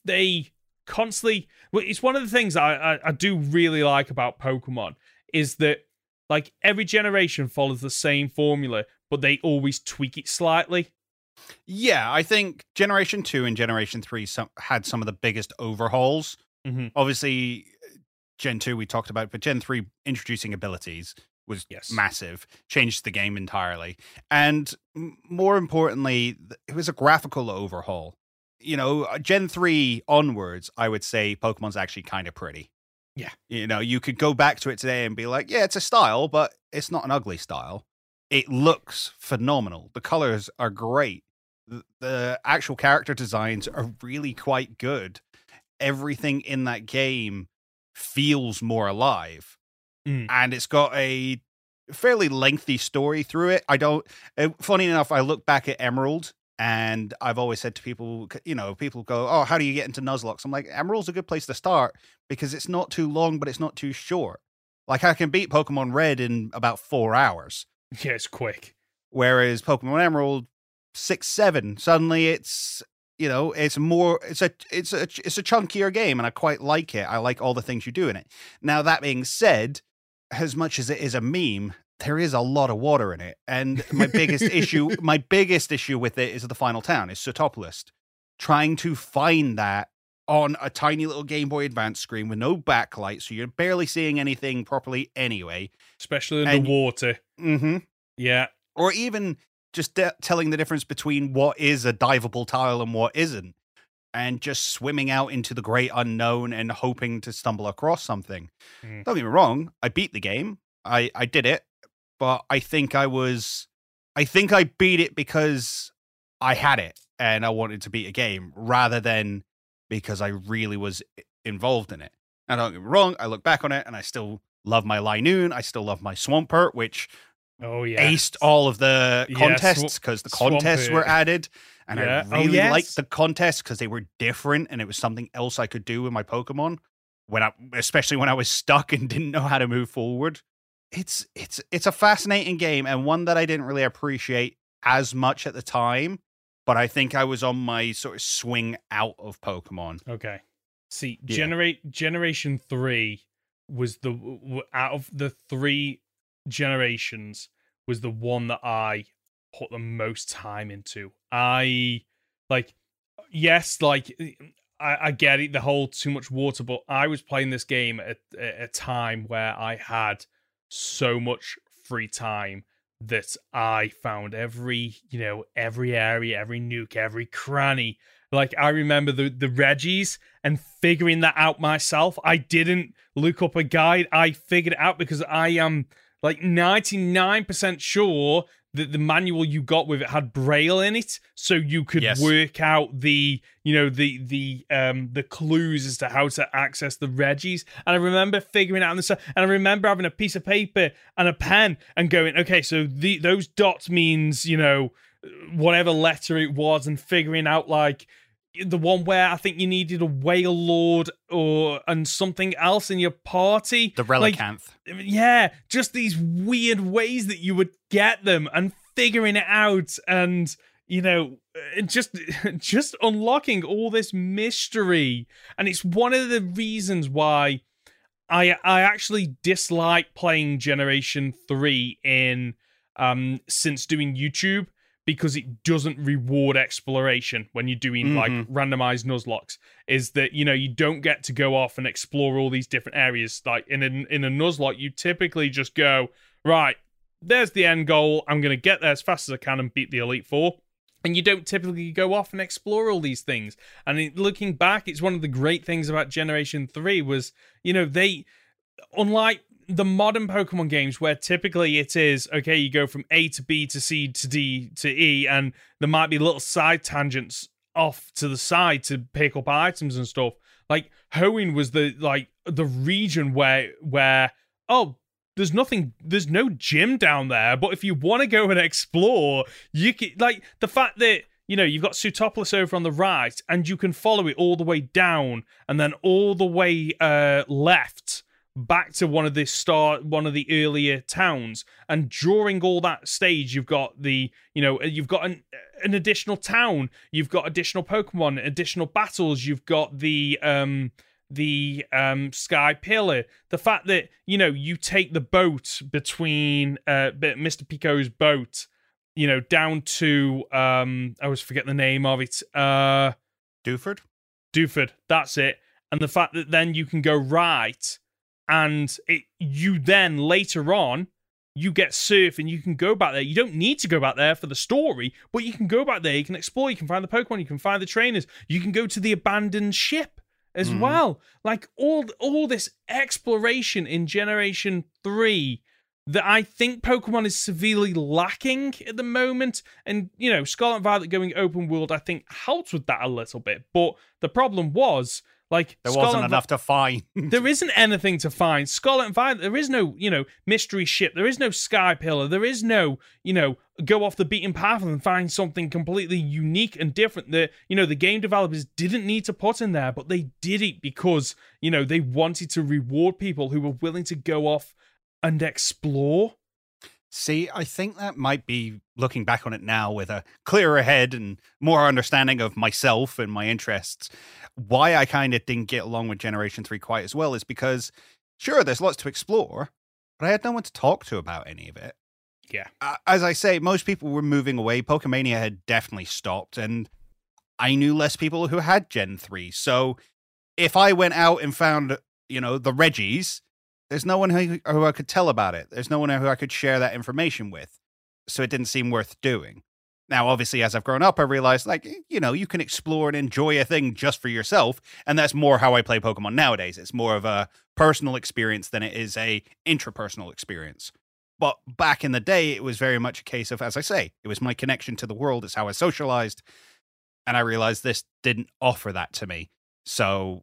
they constantly it's one of the things I, I, I do really like about Pokemon is that like every generation follows the same formula, but they always tweak it slightly. yeah, I think Generation Two and Generation Three some, had some of the biggest overhauls. Mhm. Obviously, Gen Two we talked about, but Gen Three introducing abilities was Yes. massive, changed the game entirely, and more importantly, it was a graphical overhaul. You know, uh, Gen Three onwards, I would say Pokemon's actually kind of pretty. Yeah. You know, you could go back to it today and be like, yeah, it's a style, but it's not an ugly style. It looks phenomenal. The colors are great. The actual character designs are really quite good. Everything in that game feels more alive. Mm. And it's got a fairly lengthy story through it. I don't, uh, funny enough, I look back at Emerald and I've always said to people, you know, people go, oh, how do you get into Nuzlocke? I'm like, Emerald's a good place to start because it's not too long, but it's not too short. Like I can beat Pokemon Red in about four hours, Yeah, it's quick. whereas Pokemon Emerald six seven. Suddenly it's you know it's more it's a it's a it's a chunkier game, and I quite like it. I like all the things you do in it. Now that being said, as much as it is a meme. There is a lot of water in it, and my biggest issue, <laughs> my biggest issue with it is the final town, is Sootopolis. Trying to find that on a tiny little Game Boy Advance screen with no backlight, so you're barely seeing anything properly anyway. Especially in And- the water. Mm-hmm. Yeah. Or even just de- telling the difference between what is a diveable tile and what isn't, and just swimming out into the great unknown and hoping to stumble across something. Mm. Don't get me wrong, I beat the game. I I did it, but I think I was, I think I beat it because I had it and I wanted to beat a game rather than because I really was involved in it. Now, don't get me wrong, I look back on it and I still love my Linoone. I still love my Swampert, which Oh yeah. aced all of the contests because the contests were added. And Yeah. I Oh, really yes. liked the contests because they were different and it was something else I could do with my Pokemon when I especially when I was stuck <laughs> and didn't know how to move forward. It's it's it's a fascinating game and one that I didn't really appreciate as much at the time, but I think I was on my sort of swing out of Pokemon. Okay. See, Yeah. generate generation three was the out of the three generations was the one that I put the most time into. I like, yes, like I, I get it, the whole too much water, but I was playing this game at, at a time where I had so much free time that I found every, you know, every area, every nuke, every cranny. Like I remember the the Regis and figuring that out myself. I didn't look up a guide. I figured it out because I am like 99% sure that the manual you got with it had braille in it so you could Yes. work out the you know the the um the clues as to how to access the Regis and i remember figuring out this and i remember having a piece of paper and a pen and going okay so the those dots means you know whatever letter it was and figuring out like the one where i think you needed a Wailord or and something else in your party. The Like, relicanth. yeah, just these weird ways that you would get them and figuring it out and you know uh, just <laughs> just unlocking all this mystery. And it's one of the reasons why I I actually dislike playing Generation 3 in um since doing YouTube because it doesn't reward exploration when you're doing like Mhm. randomized nuzlockes is that you know you don't get to go off and explore all these different areas. Like in a in a nuzlocke you typically just go right there's the end goal. I'm going to get there as fast as i can and beat the elite 4 and you don't typically go off and explore all these things. And it, looking back it's one of the great things about generation 3 was you know they unlike the modern Pokemon games, where typically it is okay, you go from A to B to C to D to E, and there might be little side tangents off to the side to pick up items and stuff. Like Hoenn was the like the region where where oh there's nothing there's no gym down there, but if you want to go and explore, you can like the fact that you know, you've got Sootopolis over on the right, and you can follow it all the way down, and then all the way uh, left back to one of the start, one of the earlier towns. And during all that stage, you've got the, you know, you've got an an additional town, you've got additional Pokemon, additional battles, you've got the um the um sky pillar the fact that you know you take the boat between uh mr pico's boat you know, down to um I always forget the name of it. Uh Dewford? Dewford, that's it. And the fact that then you can go right and it you then later on you get surf and you can go back there. You don't need to go back there for the story, but you can go back there, you can explore, you can find the Pokemon, you can find the trainers, you can go to the abandoned ship as Mhm. well. Like all all this exploration in generation 3 that I think Pokemon is severely lacking at the moment. And, you know, Scarlet Violet going open world, I think, helps with that a little bit. But the problem was, like, There Scarlet wasn't Vi- enough to find. there isn't anything to find. Scarlet and Violet, there is no, you know, mystery ship. There is no sky pillar. There is no, you know, go off the beaten path and find something completely unique and different that, you know, the game developers didn't need to put in there, but they did it because, you know, they wanted to reward people who were willing to go off and explore. See, I think that might be looking back on it now with a clearer head and more understanding of myself and my interests. Why I kind of didn't get along with Generation 3 quite as well is because, sure, there's lots to explore, but I had no one to talk to about any of it. Yeah. As I say, most people were moving away. Pokemania had definitely stopped, and I knew less people who had Gen 3. So if I went out and found, you know, the Regis, there's no one who, who I could tell about it. There's no one who I could share that information with. So it didn't seem worth doing. Now, obviously, as I've grown up, I realized, like, you know, you can explore and enjoy a thing just for yourself. And that's more how I play Pokemon nowadays. It's more of a personal experience than it is a intrapersonal experience. But back in the day, it was very much a case of, as I say, it was my connection to the world. It's how I socialized. And I realized this didn't offer that to me. So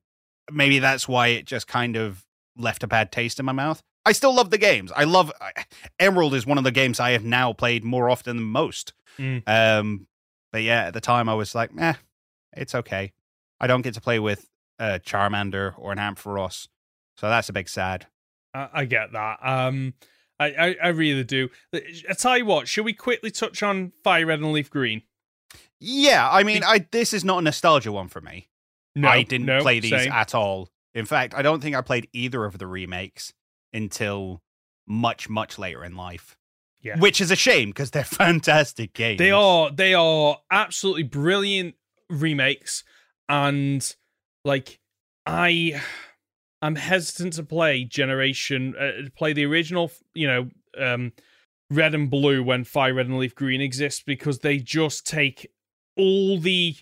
maybe that's why it just kind of left a bad taste in my mouth. I still love the games. I love I- Emerald is one of the games I have now played more often than most. Mm. Um, but yeah, at the time I was like, eh, it's okay. I don't get to play with a Charmander or an Ampharos, so that's a big sad. I, I get that. Um, I, I, I really do. I tell you what, should we quickly touch on Fire Red and Leaf Green? Yeah, I mean, I this is not a nostalgia one for me. No, I didn't no, play these same. at all. In fact, I don't think I played either of the remakes until much, much later in life. Yeah. Which is a shame because they're <laughs> fantastic games. They are they are absolutely brilliant remakes, and like I, I'm hesitant to play Generation, uh, play the original, you know, um, Red and Blue when Fire Red and Leaf Green exists because they just take all the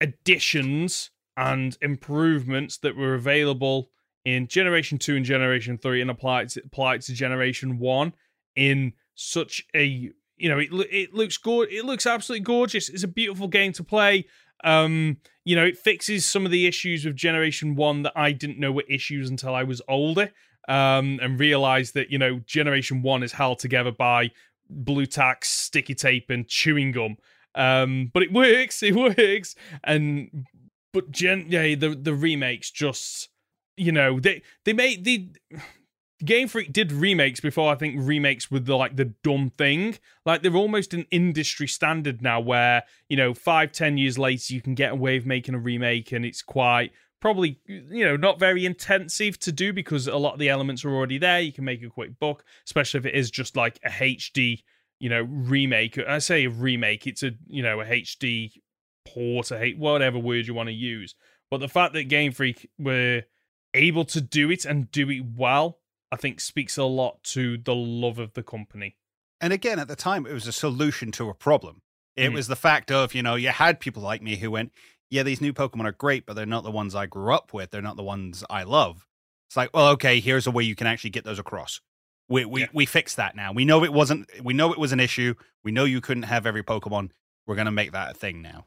additions and improvements that were available in Generation Two and Generation Three and apply it to, apply it to Generation One in such a you know, it it looks good. It looks absolutely gorgeous. It's a beautiful game to play. Um, you know, it fixes some of the issues with Generation One that I didn't know were issues until I was older. Um, and realized that you know Generation One is held together by Blu Tack, sticky tape, and chewing gum. Um, but it works. It <laughs> works. And but gen yeah, the the remakes just you know they they made the Game Freak did remakes before I think remakes were the, like the dumb thing. Like they're almost an industry standard now where, you know, five, ten years later you can get away with making a remake and it's quite probably, you know, not very intensive to do because a lot of the elements are already there. You can make a quick book, especially if it is just like a HD, you know, remake. I say a remake, it's a, you know, a HD port, a whatever word you want to use. But the fact that Game Freak were able to do it and do it well I think speaks a lot to the love of the company. And again, at the time, it was a solution to a problem. It mm. was the fact of, you know, you had people like me who went, yeah, these new Pokemon are great, but they're not the ones I grew up with. They're not the ones I love. It's like, well, okay, here's a way you can actually get those across. We we, yeah. we fixed that now. We know it wasn't. We know it was an issue. We know you couldn't have every Pokemon. We're gonna make that a thing now.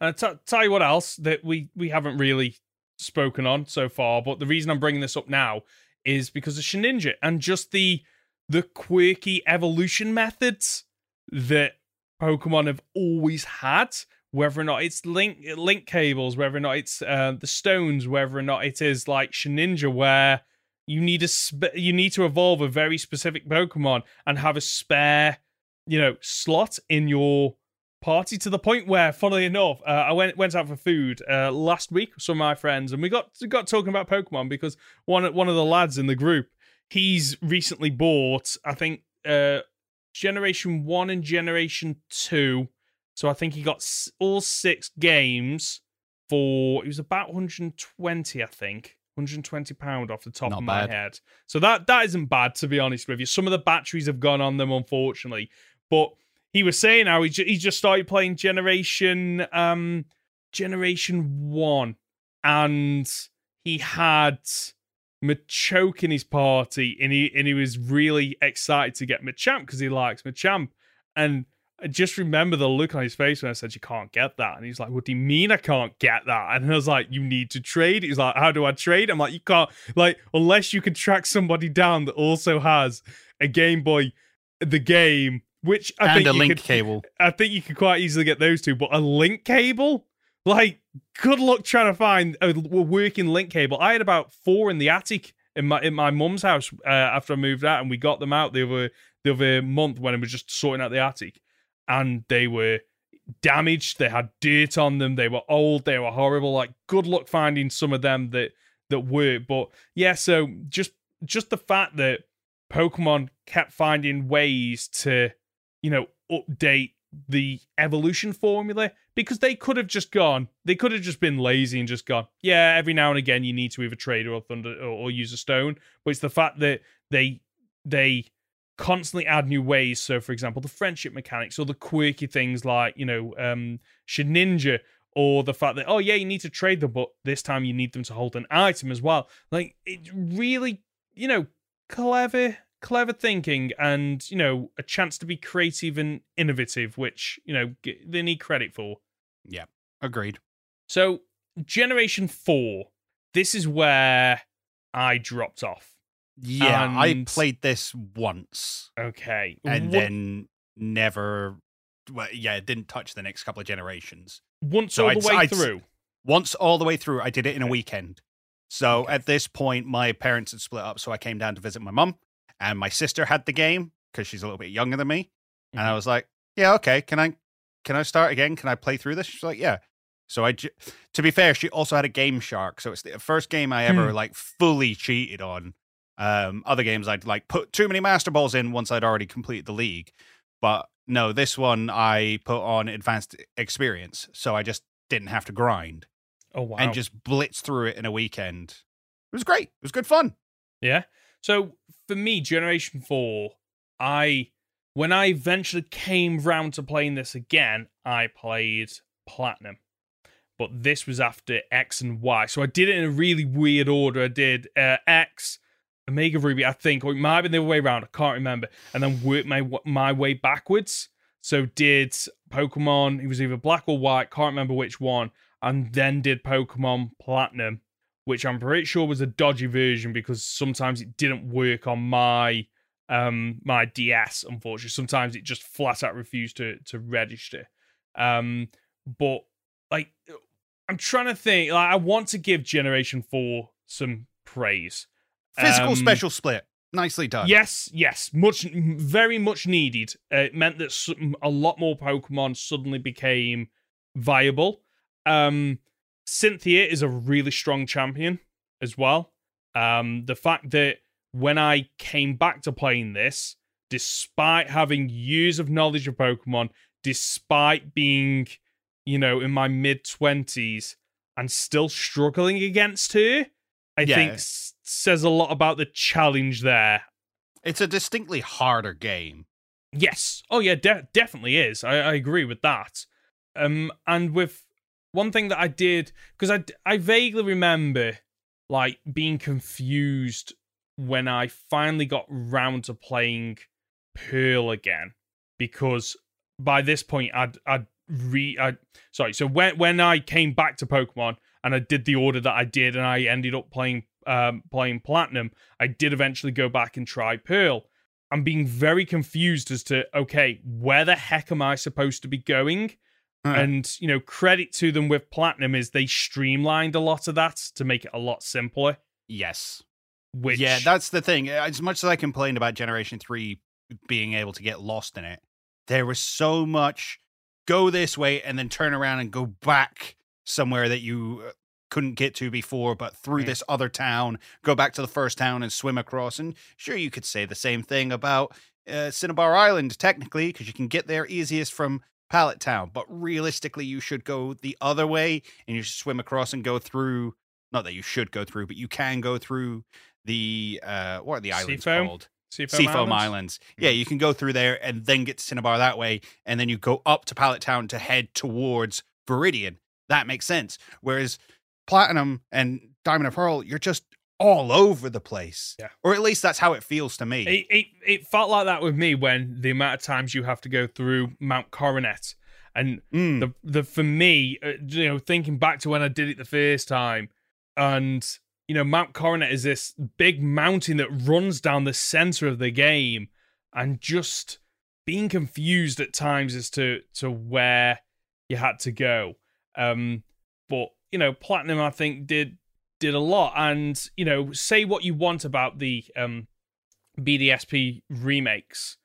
And t- tell you what else that we we haven't really spoken on so far, but the reason I'm bringing this up now is because of Shedinja and just the the quirky evolution methods that Pokemon have always had. Whether or not it's link link cables, whether or not it's uh, the stones, whether or not it is like Shedinja, where you need a sp- you need to evolve a very specific Pokemon and have a spare, you know, slot in your party to the point where, funnily enough, uh, I went went out for food uh, last week with some of my friends, and we got got talking about Pokemon because one one of the lads in the group he's recently bought, I think, uh, Generation One and Generation Two. So I think he got all six games for it was about 120, I think. 120 pound off the top Not of my bad. head. So that that isn't bad to be honest with you. Some of the batteries have gone on them unfortunately, but he was saying how he, he just started playing Generation um Generation One, and he had Machoke in his party, and he and he was really excited to get Machamp because he likes Machamp, and. I just remember the look on his face when I said, You can't get that. And he's like, What do you mean I can't get that? And I was like, You need to trade. He's like, How do I trade? I'm like, You can't, like, unless you can track somebody down that also has a Game Boy, the game, which I and think a link could, cable. I think you could quite easily get those two, but a link cable, like, good luck trying to find a working link cable. I had about four in the attic in my in my mum's house uh, after I moved out, and we got them out the other the other month when I was just sorting out the attic, and they were damaged. They had dirt on them. They were old. They were horrible. Like, good luck finding some of them that that work. But yeah, so just just the fact that Pokemon kept finding ways to you know, update the evolution formula because they could have just gone, they could have just been lazy and just gone, yeah, every now and again you need to either trade or thunder or, or use a stone. But it's the fact that they they constantly add new ways. So, for example, the friendship mechanics or the quirky things like you know, um, Shedinja or the fact that oh yeah, you need to trade them, but this time you need them to hold an item as well. Like it really, you know, clever clever thinking and you know a chance to be creative and innovative which you know they need credit for. Yeah agreed. So generation 4 this is where i dropped off. Yeah and... i played this once. Okay. And what... then never well yeah it didn't touch the next couple of generations. Once so all I'd, the way I'd, through? once all the way through i did it in a weekend. So okay. at this point my parents had split up so i came down to visit my mum and my sister had the game because she's a little bit younger than me, mm-hmm. and I mm-hmm. was like, "Yeah, okay, can I can I start again? Can I play through this?" She's like, "Yeah." So I, to be fair, she also had a Game Shark, so it's the first game I ever mm. like fully cheated on. Um, other games I'd like put too many Master Balls in once I'd already completed the league, but no, this one I put on advanced experience, so I just didn't have to grind. Oh wow! And just blitz through it in a weekend. It was great. It was good fun. Yeah. So for me, Generation 4, I when I eventually came round to playing this again, I played Platinum. But this was after X and Y. So I did it in a really weird order. I did uh, X, Omega Ruby, I think, or it might have been the other way around. I can't remember. And then worked my my way backwards. So did Pokemon. It was either black or white. Can't remember which one. And then did Pokemon Platinum, which I'm pretty sure was a dodgy version because sometimes it didn't work on my um my DS. Unfortunately, sometimes it just flat out refused to to register. Um, but like, I'm trying to think. Like, I want to give Generation Four some praise. Physical Um, special split. Nicely done. Yes, yes, much, very much needed. Uh, it meant that some, a lot more Pokemon suddenly became viable. Um, Cynthia is a really strong champion as well. Um, the fact that when I came back to playing this, despite having years of knowledge of Pokemon, despite being, you know, in my mid twenties and still struggling against her, I Yeah. think s- says a lot about the challenge there. It's a distinctly harder game. Yes. Oh yeah, de- definitely is. I, I agree with that. Um, and with one thing that I did because I I vaguely remember like being confused when I finally got round to playing Pearl again because by this point I'd I'd re I sorry so when when I came back to Pokemon and I did the order that I did and I ended up playing um playing Platinum I did eventually go back and try Pearl I'm being very confused as to okay, where the heck am I supposed to be going? Huh. And you know, credit to them with Platinum is they streamlined a lot of that to make it a lot simpler. Yes. Which Yeah, that's the thing. As much as I complained about Generation 3 being able to get lost in it, there was so much go this way and then turn around and go back somewhere that you uh, couldn't get to before, but through Mm. this other town, go back to the first town and swim across. And sure, you could say the same thing about uh, Cinnabar Island, technically, because you can get there easiest from Pallet Town. But realistically, you should go the other way and you should swim across and go through. Not that you should go through, but you can go through the uh what are the islands Seafoam? called? Seafoam, Seafoam Islands? Islands. Yeah, you can go through there and then get to Cinnabar that way, and then you go up to Pallet Town to head towards Viridian. That makes sense. Whereas Platinum and Diamond of Pearl, you're just all over the place. Yeah. Or at least that's how it feels to me. It, it it felt like that with me when the amount of times you have to go through Mount Coronet, and Mm. the the for me, uh, you know, thinking back to when I did it the first time, and you know, Mount Coronet is this big mountain that runs down the center of the game, and just being confused at times as to to where you had to go. Um, but you know, Platinum, I think did did a lot, and you know, say what you want about the um BDSP remakes,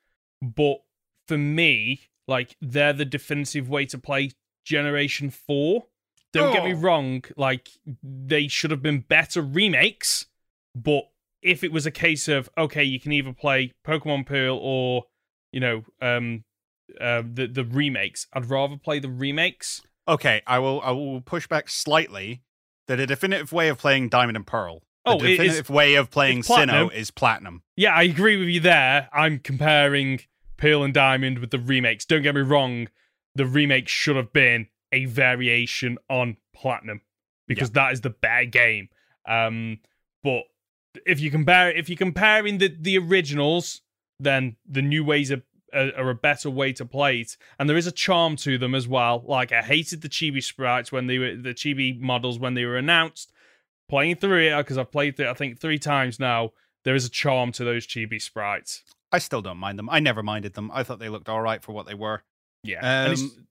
but for me, like they're the definitive way to play Generation Four. Don't get me Oh. wrong, like they should have been better remakes, but if it was a case of okay, you can either play Pokemon Pearl or you know um uh, the the remakes, I'd rather play the remakes. Okay, I will I will push back slightly that a definitive way of playing Diamond and Pearl. The Oh, it is- definitive way of playing. Sinnoh is platinum. Yeah, I agree with you there. I'm comparing Pearl and Diamond with the remakes. Don't get me wrong, the remake should have been a variation on Platinum because that is the better game. Um, but if you compare, if you're comparing the the originals, then the new ways are, are are a better way to play it, and there is a charm to them as well. Like I hated the chibi sprites when they were the chibi models when they were announced. Playing through it because I've played it, I think three times now. There is a charm to those chibi sprites. I still don't mind them. I never minded them. I thought they looked all right for what they were. Yeah, Um,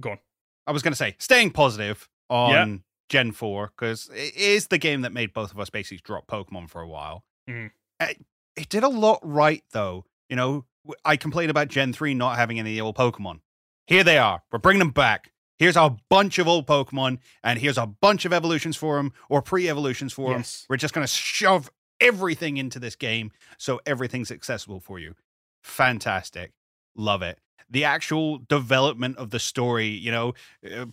go on. I was going to say, staying positive on Yeah. Gen 4, because it is the game that made both of us basically drop Pokemon for a while. Mhm. It, it did a lot right, though. You know, I complained about Gen 3 not having any old Pokemon. Here they are. We're bringing them back. Here's a bunch of old Pokemon, and here's a bunch of evolutions for them, or pre evolutions for them. Yes. We're just going to shove everything into this game so everything's accessible for you. Fantastic. Love it. The actual development of the story, you know, uh,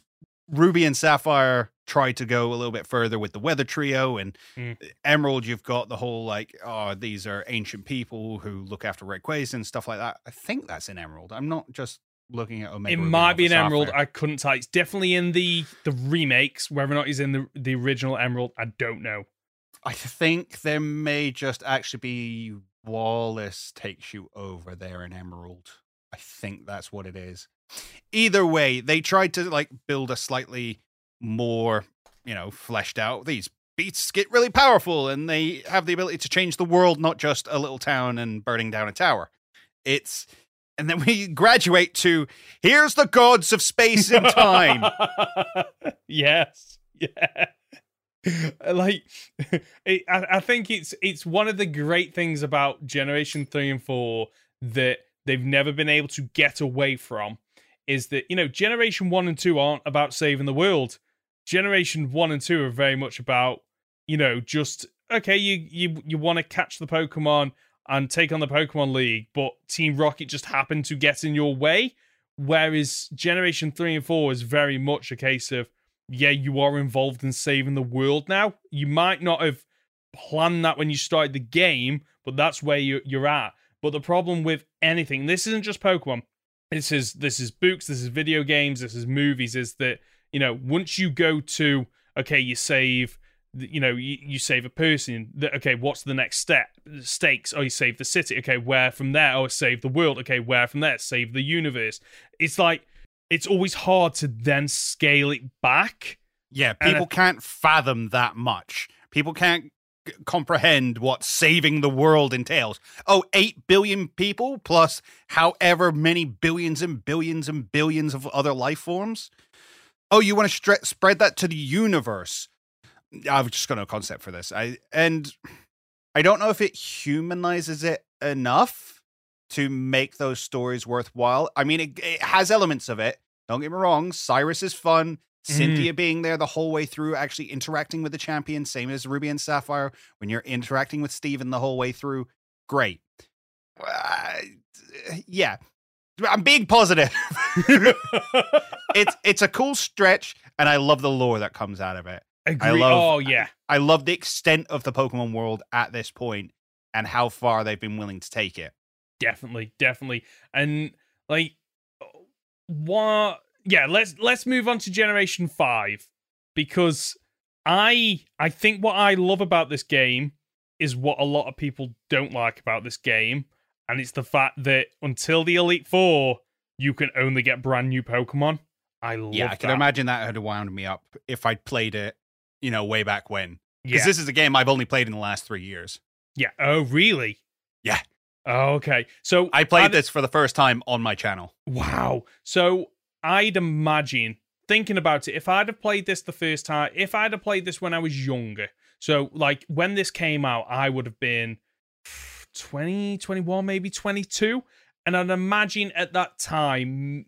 Ruby and Sapphire tried to go a little bit further with the Weather Trio, and Mm. Emerald, you've got the whole like, oh, these are ancient people who look after Rayquaza and stuff like that. I think that's in Emerald. I'm not just looking at Omega. It Ruby might be an Emerald. I couldn't tell. It's definitely in the the remakes. Whether or not he's in the the original Emerald, I don't know. I think there may just actually be Wallace takes you over there in Emerald. I think that's what it is. Either way, they tried to like build a slightly more, you know, fleshed out. These beasts get really powerful and they have the ability to change the world, not just a little town and burning down a tower. It's and then <laughs> we graduate to here's the gods of space and time. <laughs> yes. Yeah. <laughs> like it, I, I think it's it's one of the great things about generation 3 and 4 that they've never been able to get away from is that you know generation 1 and 2 aren't about saving the world generation 1 and 2 are very much about you know just okay you you you want to catch the pokemon and take on the pokemon league but team rocket just happened to get in your way whereas generation 3 and 4 is very much a case of yeah, you are involved in saving the world now. You might not have planned that when you started the game, but that's where you're, you're at. But the problem with anything, this isn't just Pokemon. This is this is books, this is video games, this is movies. Is that you know once you go to okay, you save you know you, you save a person that okay what's the next step stakes oh you save the city okay where from there oh save the world okay where from there save the universe it's like it's always hard to then scale it back. Yeah, people can't fathom that much. People can't g- comprehend what saving the world entails. Oh, 8 billion people plus however many billions and billions and billions of other life forms. Oh, you want to stre- spread that to the universe. I've just got no concept for this. I and I don't know if it humanizes it enough to make those stories worthwhile. I mean, it, it has elements of it. Don't get me wrong. Cyrus is fun. Mm. Cynthia being there the whole way through, actually interacting with the champion, same as Ruby and Sapphire. When you're interacting with Steven the whole way through, great. Uh, yeah, I'm being positive. <laughs> it's it's a cool stretch, and I love the lore that comes out of it. Agree. I love. oh yeah, I love the extent of the Pokemon world at this point, and how far they've been willing to take it. definitely, definitely, and like what? Yeah, let's let's move on to Generation Five because I I think what I love about this game is what a lot of people don't like about this game, and it's the fact that until the Elite Four, you can only get brand new Pokemon. I love yeah, I can that. imagine that had wound me up if I'd played it, you know, way back when. Because Yeah, this is a game I've only played in the last three years. yeah. Oh, really? Yeah. Oh, okay. So I played I'd- this for the first time on my channel. Wow. So I'd imagine thinking about it, if I'd have played this the first time, if I'd have played this when I was younger, so like when this came out, I would have been 20, 21, maybe 22. And I'd imagine at that time,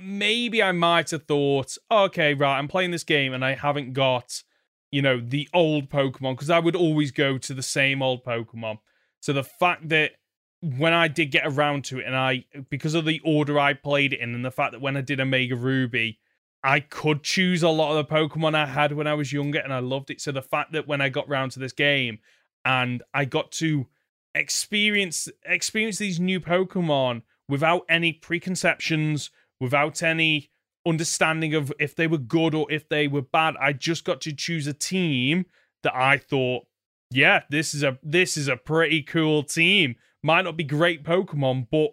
maybe I might have thought, okay, right, I'm playing this game and I haven't got, you know, the old Pokemon, because I would always go to the same old Pokemon. So the fact that when I did get around to it, and I because of the order I played it in, and the fact that when I did Omega Ruby, I could choose a lot of the Pokemon I had when I was younger, and I loved it. So the fact that when I got round to this game, and I got to experience experience these new Pokemon without any preconceptions, without any understanding of if they were good or if they were bad, I just got to choose a team that I thought, yeah, this is a this is a pretty cool team. Might not be great Pokemon, but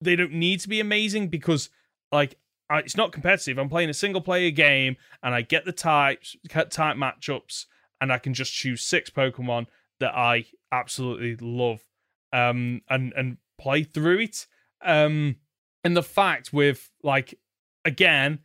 they don't need to be amazing because, like, I, it's not competitive. I'm playing a single player game and I get the types, type matchups, and I can just choose six Pokemon that I absolutely love, um, and and play through it. Um, and the fact with like, again,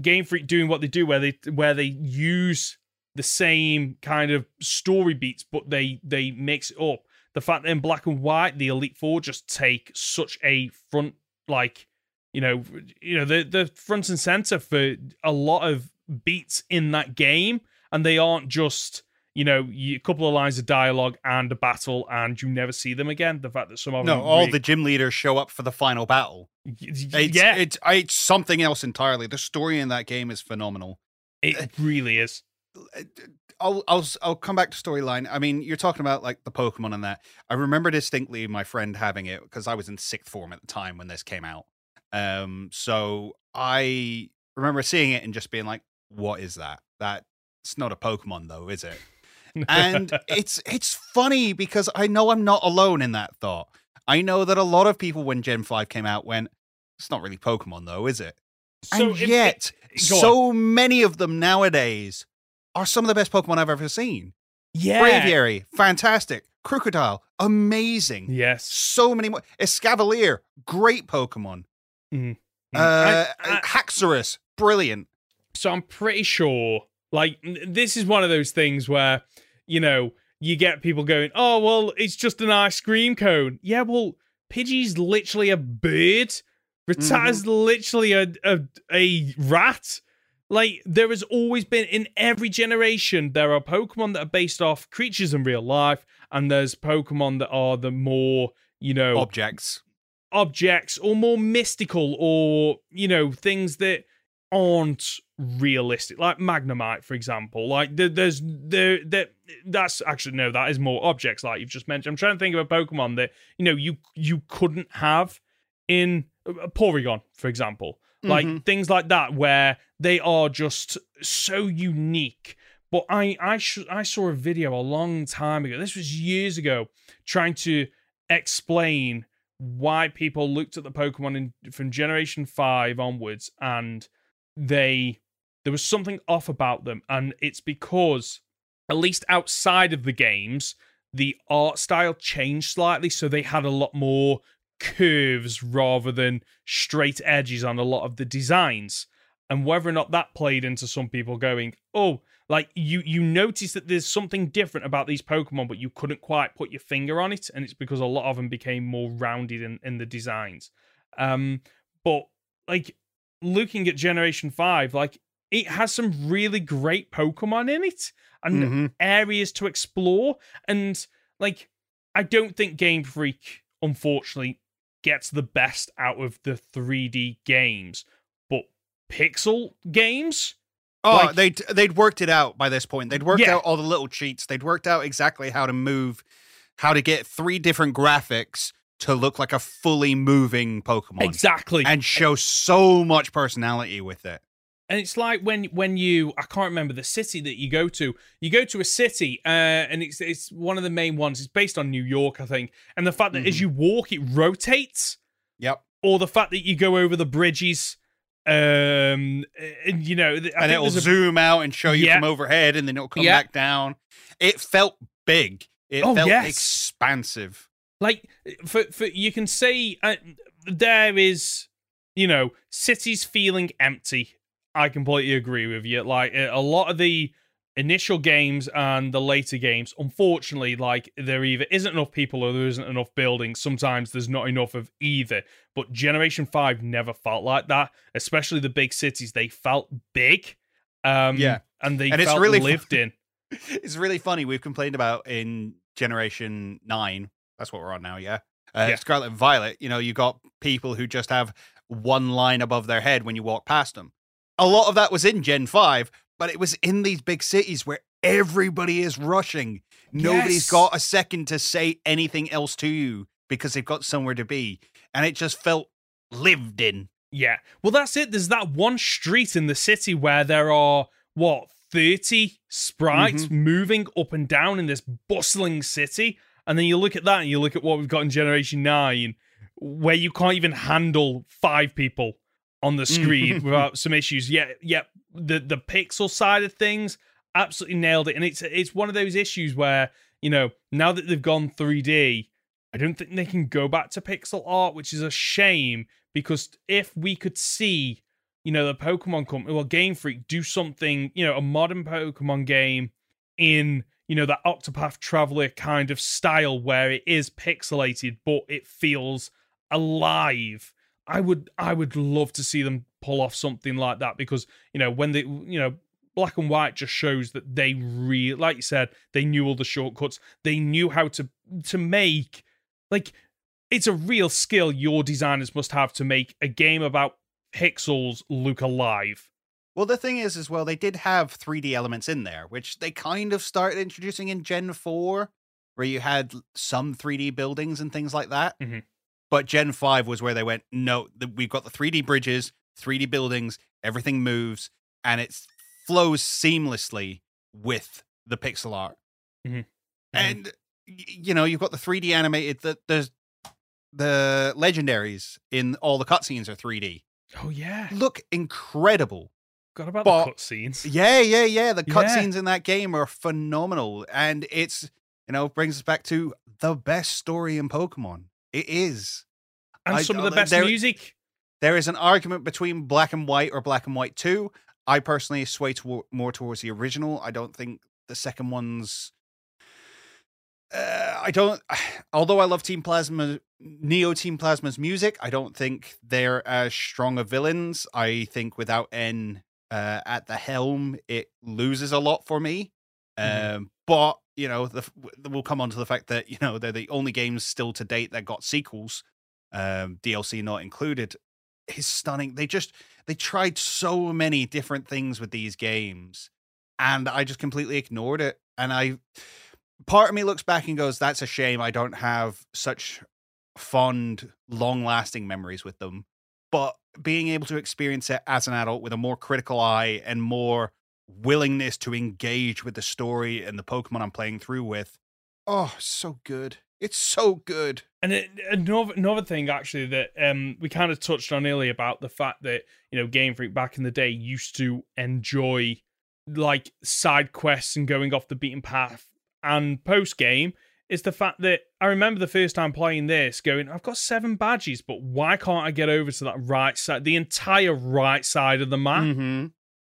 Game Freak doing what they do, where they where they use the same kind of story beats, but they they mix it up the fact that in black and white the elite four just take such a front like you know you know the the front and center for a lot of beats in that game and they aren't just you know you, a couple of lines of dialogue and a battle and you never see them again the fact that some of No, them all the gym leaders show up for the final battle. It's, yeah it's it's something else entirely. The story in that game is phenomenal. it really is I'll I'll I'll come back to storyline. I mean, you're talking about like the Pokemon and that. I remember distinctly my friend having it because I was in sixth form at the time when this came out. Um, so I remember seeing it and just being like, "What is that? That's not a Pokemon, though, is it?" <laughs> and it's it's funny because I know I'm not alone in that thought. I know that a lot of people when Gen 5 came out went, it's not really Pokemon though, is it? So and yet, go on. so many of them nowadays are some of the best Pokemon I've ever seen. yeah. Braviary, fantastic. Krookodile, amazing. Yes. So many more. Escavalier, great Pokemon. Mm. Uh, I- I- Haxorus, brilliant. so I'm pretty sure, like, this is one of those things where, you know, you get people going, oh, well, it's just an ice cream cone. Yeah, well, Pidgey's literally a bird. Rattata's mm-hmm. literally a, a, a rat. Like, there has always been, in every generation, there are Pokemon that are based off creatures in real life, and there's Pokemon that are the more, you know, Objects. objects or more mystical or you know things that aren't realistic. Like magnemite for example like there, there's there that that's actually no that is more objects like you've just mentioned. I'm trying to think of a pokemon that you know you you couldn't have in uh, porygon for example. Like Mhm. things like that where they are just so unique. But i i sh- i saw a video a long time ago. This was years ago trying to explain why people looked at the Pokemon in, from Generation 5 onwards and they there was something off about them and it's because at least outside of the games the art style changed slightly so they had a lot more curves rather than straight edges on a lot of the designs. And whether or not that played into some people going oh like you you notice that there's something different about these pokemon but you couldn't quite put your finger on it and it's because a lot of them became more rounded in, in the designs. Um but like looking at generation 5 like it has some really great pokemon in it and Mhm. areas to explore and like i don't think game freak unfortunately gets the best out of the 3d games but pixel games Oh, Like- they'd they'd worked it out by this point. They'd worked Yeah. out all the little cheats. They'd worked out exactly how to move, how to get three different graphics to look like a fully moving Pokemon. exactly And show so much personality with it. and it's like when when you I can't remember the city that you go to. You go to a city, uh, and it's it's one of the main ones. It's based on New York, I think. And the fact that as Mhm. you walk, it rotates, Yep. or the fact that you go over the bridges, um, and you know, I and it'll a- zoom out and show you Yeah. from overhead and then it'll come Yeah. back down. It felt big. It Oh, felt yes. expansive. Like for for you can see uh, there is you know cities feeling empty i completely agree with you like uh, a lot of the initial games and the later games unfortunately like there either isn't enough people or there isn't enough buildings sometimes there's not enough of either but generation 5 never felt like that especially the big cities they felt big um Yeah. and they And it's felt really <laughs> lived in It's really funny. We've complained about in Generation 9. That's what we're on now, yeah? Uh, Yeah. Scarlet and Violet, you know, you got people who just have one line above their head when you walk past them. A lot of that was in Gen 5, but it was in these big cities where everybody is rushing. Nobody's Yes. got a second to say anything else to you because they've got somewhere to be. And it just felt lived in. Yeah. Well, that's it. There's that one street in the city where there are, what, 30 sprites Mm-hmm. moving up and down in this bustling city. And then you look at that and you look at what we've got in Generation 9, where you can't even handle five people on the screen mm. <laughs> without some issues. Yeah, yeah. The the pixel side of things absolutely nailed it. And it's it's one of those issues where, you know, now that they've gone 3D, I don't think they can go back to pixel art, which is a shame because if we could see, you know, the Pokemon company, well, Game Freak do something, you know, a modern Pokemon game in, you know, that Octopath Traveler kind of style where it is pixelated, but it feels alive. I would, I would love to see them pull off something like that because, you know, when they, you know, black and white just shows that they really, like you said, they knew all the shortcuts. They knew how to to make like it's a real skill your designers must have to make a game about pixels look alive. Well, the thing is, as well, they did have 3D elements in there, which they kind of started introducing in Gen 4, where you had some 3D buildings and things like that. Mhm. But Gen 5 was where they went, no, we've got the 3D bridges, 3D buildings, everything moves, and it flows seamlessly with the pixel art. Mhm. Mhm. And you know, you've got the 3D animated the there's the legendaries in all the cutscenes are 3D. Oh yeah, Look incredible. Forgot about but- the cutscenes. <laughs> Yeah, yeah, yeah. The Yeah. cutscenes in that game are phenomenal. And it's you know, brings us back to the best story in Pokemon. It is. And I- some of uh, the best there- music. There is an argument between Black and White or Black and White 2. I personally sway to- more towards the original. I don't think the second one's. Uh, I don't. <sighs> Although I love Team Plasma, Neo Team Plasma's music, I don't think they're as strong of villains. I think without N uh, at the helm, it loses a lot for me. Mhm. Um, but you know, the, we'll come on to the fact that you know they're the only games still to date that got sequels, um, DLC not included. Is stunning. They just they tried so many different things with these games, and I just completely ignored it. And I, part of me looks back and goes, "That's a shame. I don't have such fond, long-lasting memories with them." But being able to experience it as an adult with a more critical eye and more willingness to engage with the story and the Pokemon I'm playing through with. Oh, so good. It's so good. And it, another another thing actually that um we kind of touched on earlier about the fact that you know Game Freak back in the day used to enjoy like side quests and going off the beaten path and post game is the fact that I remember the first time playing this going I've got seven badges but why can't I get over to that right side the entire right side of the map Mm-hmm.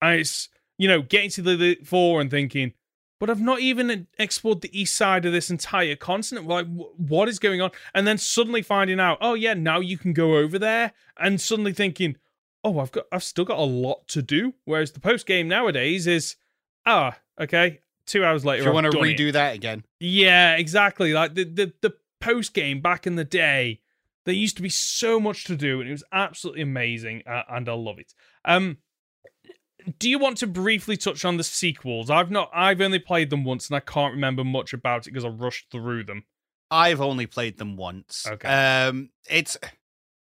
and it's you know getting to the Elite Four and thinking, but I've not even explored the east side of this entire continent. Like, wh- what is going on? And then suddenly finding out, oh yeah, now you can go over there, and suddenly thinking, oh, I've got, I've still got a lot to do. Whereas the post game nowadays is, ah, okay, two hours later, Do you I've want to done it. redo that again? Yeah, exactly. Like the the, the post game back in the day, there used to be so much to do, and it was absolutely amazing, uh, and I love it. Um, do you want to briefly touch on the sequels? I've not. I've only played them once, and I can't remember much about it because I rushed through them. I've only played them once. Okay. Um, it's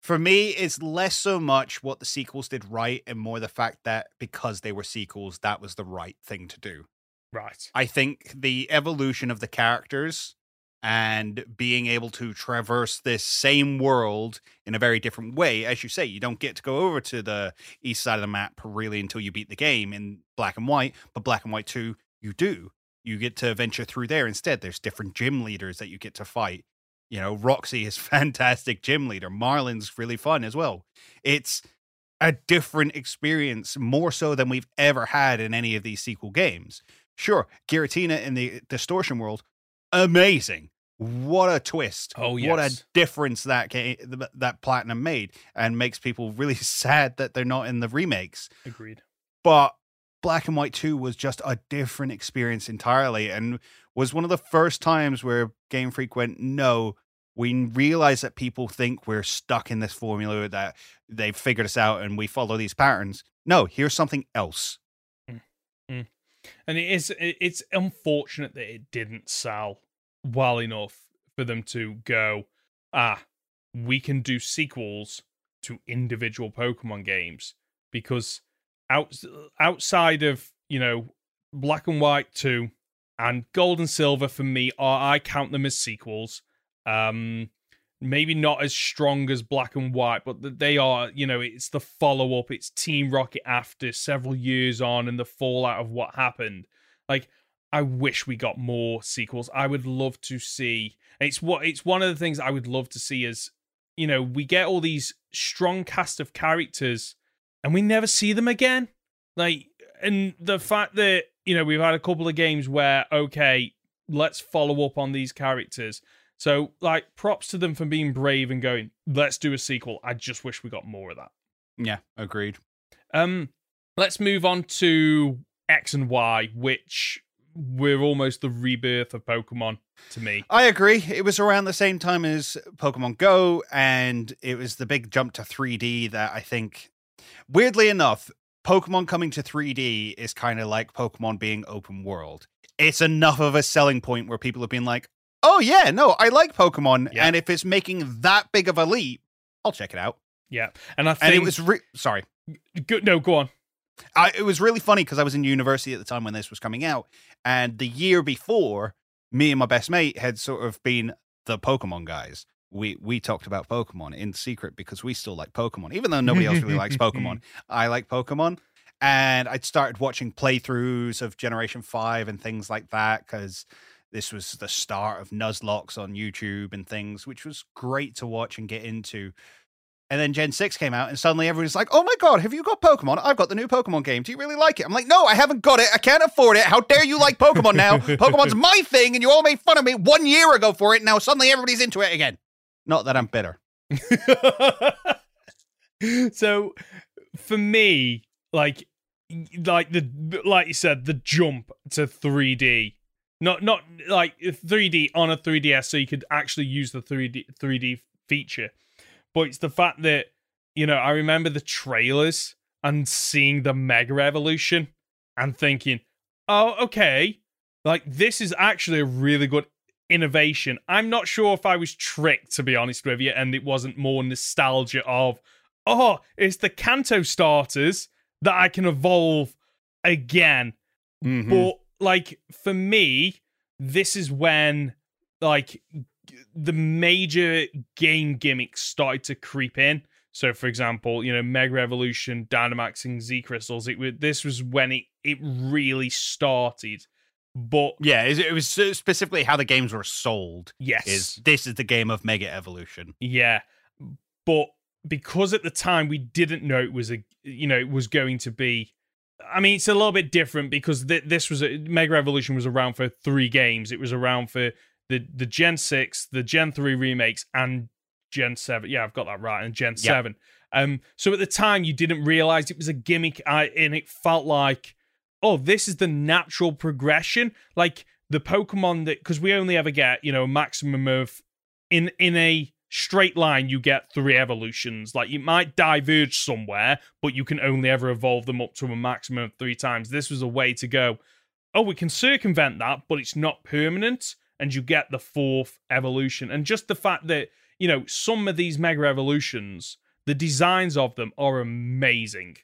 for me, it's less so much what the sequels did right, and more the fact that because they were sequels, that was the right thing to do. Right. I think the evolution of the characters and being able to traverse this same world in a very different way. As you say, you don't get to go over to the east side of the map really until you beat the game in black and white, but black and white 2, you do. You get to venture through there instead. There's different gym leaders that you get to fight. You know, Roxie is <laughs> fantastic gym leader. Marlon's really fun as well. It's a different experience, more so than we've ever had in any of these sequel games. Sure, Giratina in the distortion world, amazing. What a twist. Oh, yes. What a difference that game, that Platinum made and makes people really <laughs> sad that they're not in the remakes. Agreed. But Black and White 2 was just a different experience entirely and was one of the first times where Game Freak went, no, we realize that people think we're stuck in this formula, that they've figured us out and we follow these patterns. No, here's something else. And it is it's unfortunate that it didn't sell well enough for them to go. Ah, we can do sequels to individual Pokemon games because out outside of you know Black and White two and Gold and Silver for me are I count them as sequels. Um, maybe not as strong as Black and White, but they are. You know, it's the follow up. It's Team Rocket after several years on and the fallout of what happened. Like I wish we got more sequels. I would love to see. It's what it's one of the things I would love to see is you know we get all these strong cast of characters and we never see them again. Like and the fact that you know we've had a couple of games where okay let's follow up on these characters. So like props to them for being brave and going let's do a sequel. I just wish we got more of that. Yeah, agreed. Um, let's move on to X and Y, which were almost the rebirth of Pokemon to me. I agree. It was around the same time as Pokemon Go, and it was the big jump to 3D that I think, weirdly enough, Pokemon coming to 3D is kind of like Pokemon being open world. It's enough of a selling point where people have been like, oh, yeah, no, I like Pokemon. Yeah. And if it's making that big of a leap, I'll check it out. Yeah, and I think And it was, re- sorry. good. No, go on. I, it was really funny because I was in university at the time when this was coming out, and the year before, me and my best mate had sort of been the Pokemon guys. We we talked about Pokemon in secret because we still like Pokemon, even though nobody else really likes Pokemon. <laughs> I like Pokemon, and I'd started watching playthroughs of Generation Five and things like that because this was the start of Nuzlocke on YouTube and things, which was great to watch and get into. And then Gen 6 came out, and suddenly everyone's like, oh my God, have you got Pokemon? I've got the new Pokemon game. Do you really like it? I'm like, no, I haven't got it. I can't afford it. How dare you like Pokemon now? Pokemon's <laughs> my thing, and you all made fun of me one year ago for it. Now suddenly everybody's into it again. Not that I'm bitter. <laughs> so for me, like, like the like you said, the jump to 3D not not like 3D on a 3DS, so you could actually use the 3D 3D feature. But it's the fact that you know I remember the trailers and seeing the Mega Evolution and thinking, oh okay, like this is actually a really good innovation. I'm not sure if I was tricked to be honest with you, and it wasn't more nostalgia of, oh, it's the Kanto starters that I can evolve again. Mm-hmm. But like for me, this is when like the major game gimmicks started to creep in. So, for example, you know, Mega Evolution, Dynamaxing Z crystals. It this was when it it really started. But yeah, it was specifically how the games were sold. Yes, is this is the game of Mega Evolution? Yeah, but because at the time we didn't know it was a you know it was going to be I mean, it's a little bit different because th- this was a, Mega Evolution was around for three games. It was around for the the Gen six, the Gen three remakes, and Gen seven. Yeah, I've got that right, and Gen yep. seven. Um, so at the time, you didn't realize it was a gimmick, and it felt like, oh, this is the natural progression. Like the Pokemon that because we only ever get you know a maximum of in in a straight line you get three evolutions. Like you might diverge somewhere but you can only ever evolve them up to a maximum of three times. This was a way to go oh we can circumvent that but it's not permanent and you get the fourth evolution. And just the fact that you know some of these mega evolutions the designs of them are amazing.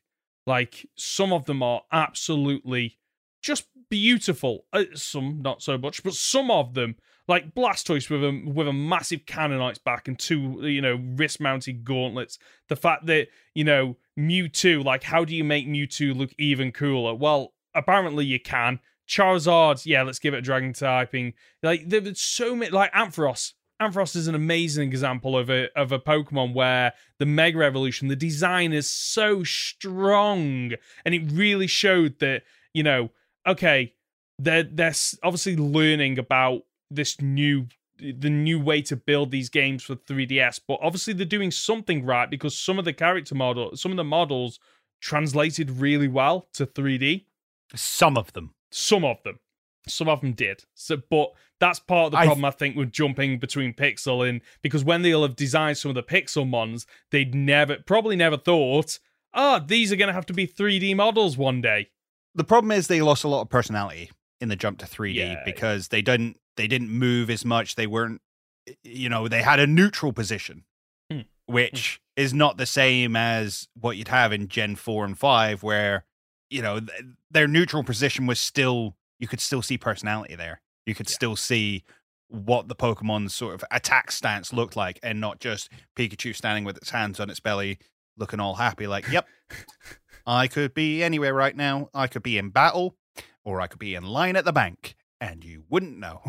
Like some of them are absolutely just beautiful. Uh, some not so much but some of them like Blastoise with a with a massive cannon on its back and two you know wrist mounted gauntlets. The fact that you know Mewtwo, like how do you make Mewtwo look even cooler? Well, apparently you can. Charizard, yeah, let's give it a dragon typing. Like there's so many like Ampharos. Ampharos is an amazing example of a of a Pokemon where the Mega Evolution, the design is so strong, and it really showed that you know, okay, they're they're obviously learning about this new the new way to build these games for 3DS. But obviously they're doing something right because some of the character model, some of the models translated really well to 3D. Some of them. Some of them. Some of them did. So, but that's part of the problem I, th- I think with jumping between pixel and because when they'll have designed some of the pixel ones, they'd never probably never thought, oh, these are going to have to be 3D models one day. The problem is they lost a lot of personality in the jump to 3D yeah. because they didn't they didn't move as much. They weren't, you know, they had a neutral position, mm. which mm. is not the same as what you'd have in Gen 4 and 5, where, you know, th- their neutral position was still, you could still see personality there. You could yeah. still see what the Pokemon's sort of attack stance looked like and not just Pikachu standing with its hands on its belly looking all happy, like, yep, I could be anywhere right now. I could be in battle or I could be in line at the bank and you wouldn't know.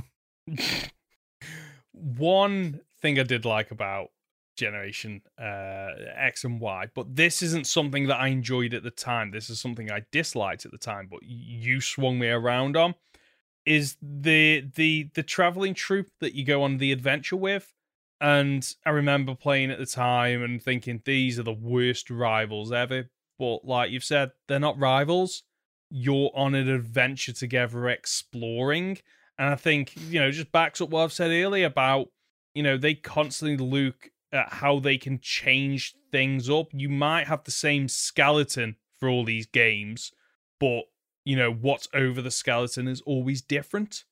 One thing I did like about Generation uh, X and Y, but this isn't something that I enjoyed at the time. This is something I disliked at the time, but you swung me around on. Is the the the traveling troop that you go on the adventure with? And I remember playing at the time and thinking these are the worst rivals ever. But like you've said, they're not rivals. You're on an adventure together exploring. And I think, you know, just backs up what I've said earlier about, you know, they constantly look at how they can change things up. You might have the same skeleton for all these games, but, you know, what's over the skeleton is always different.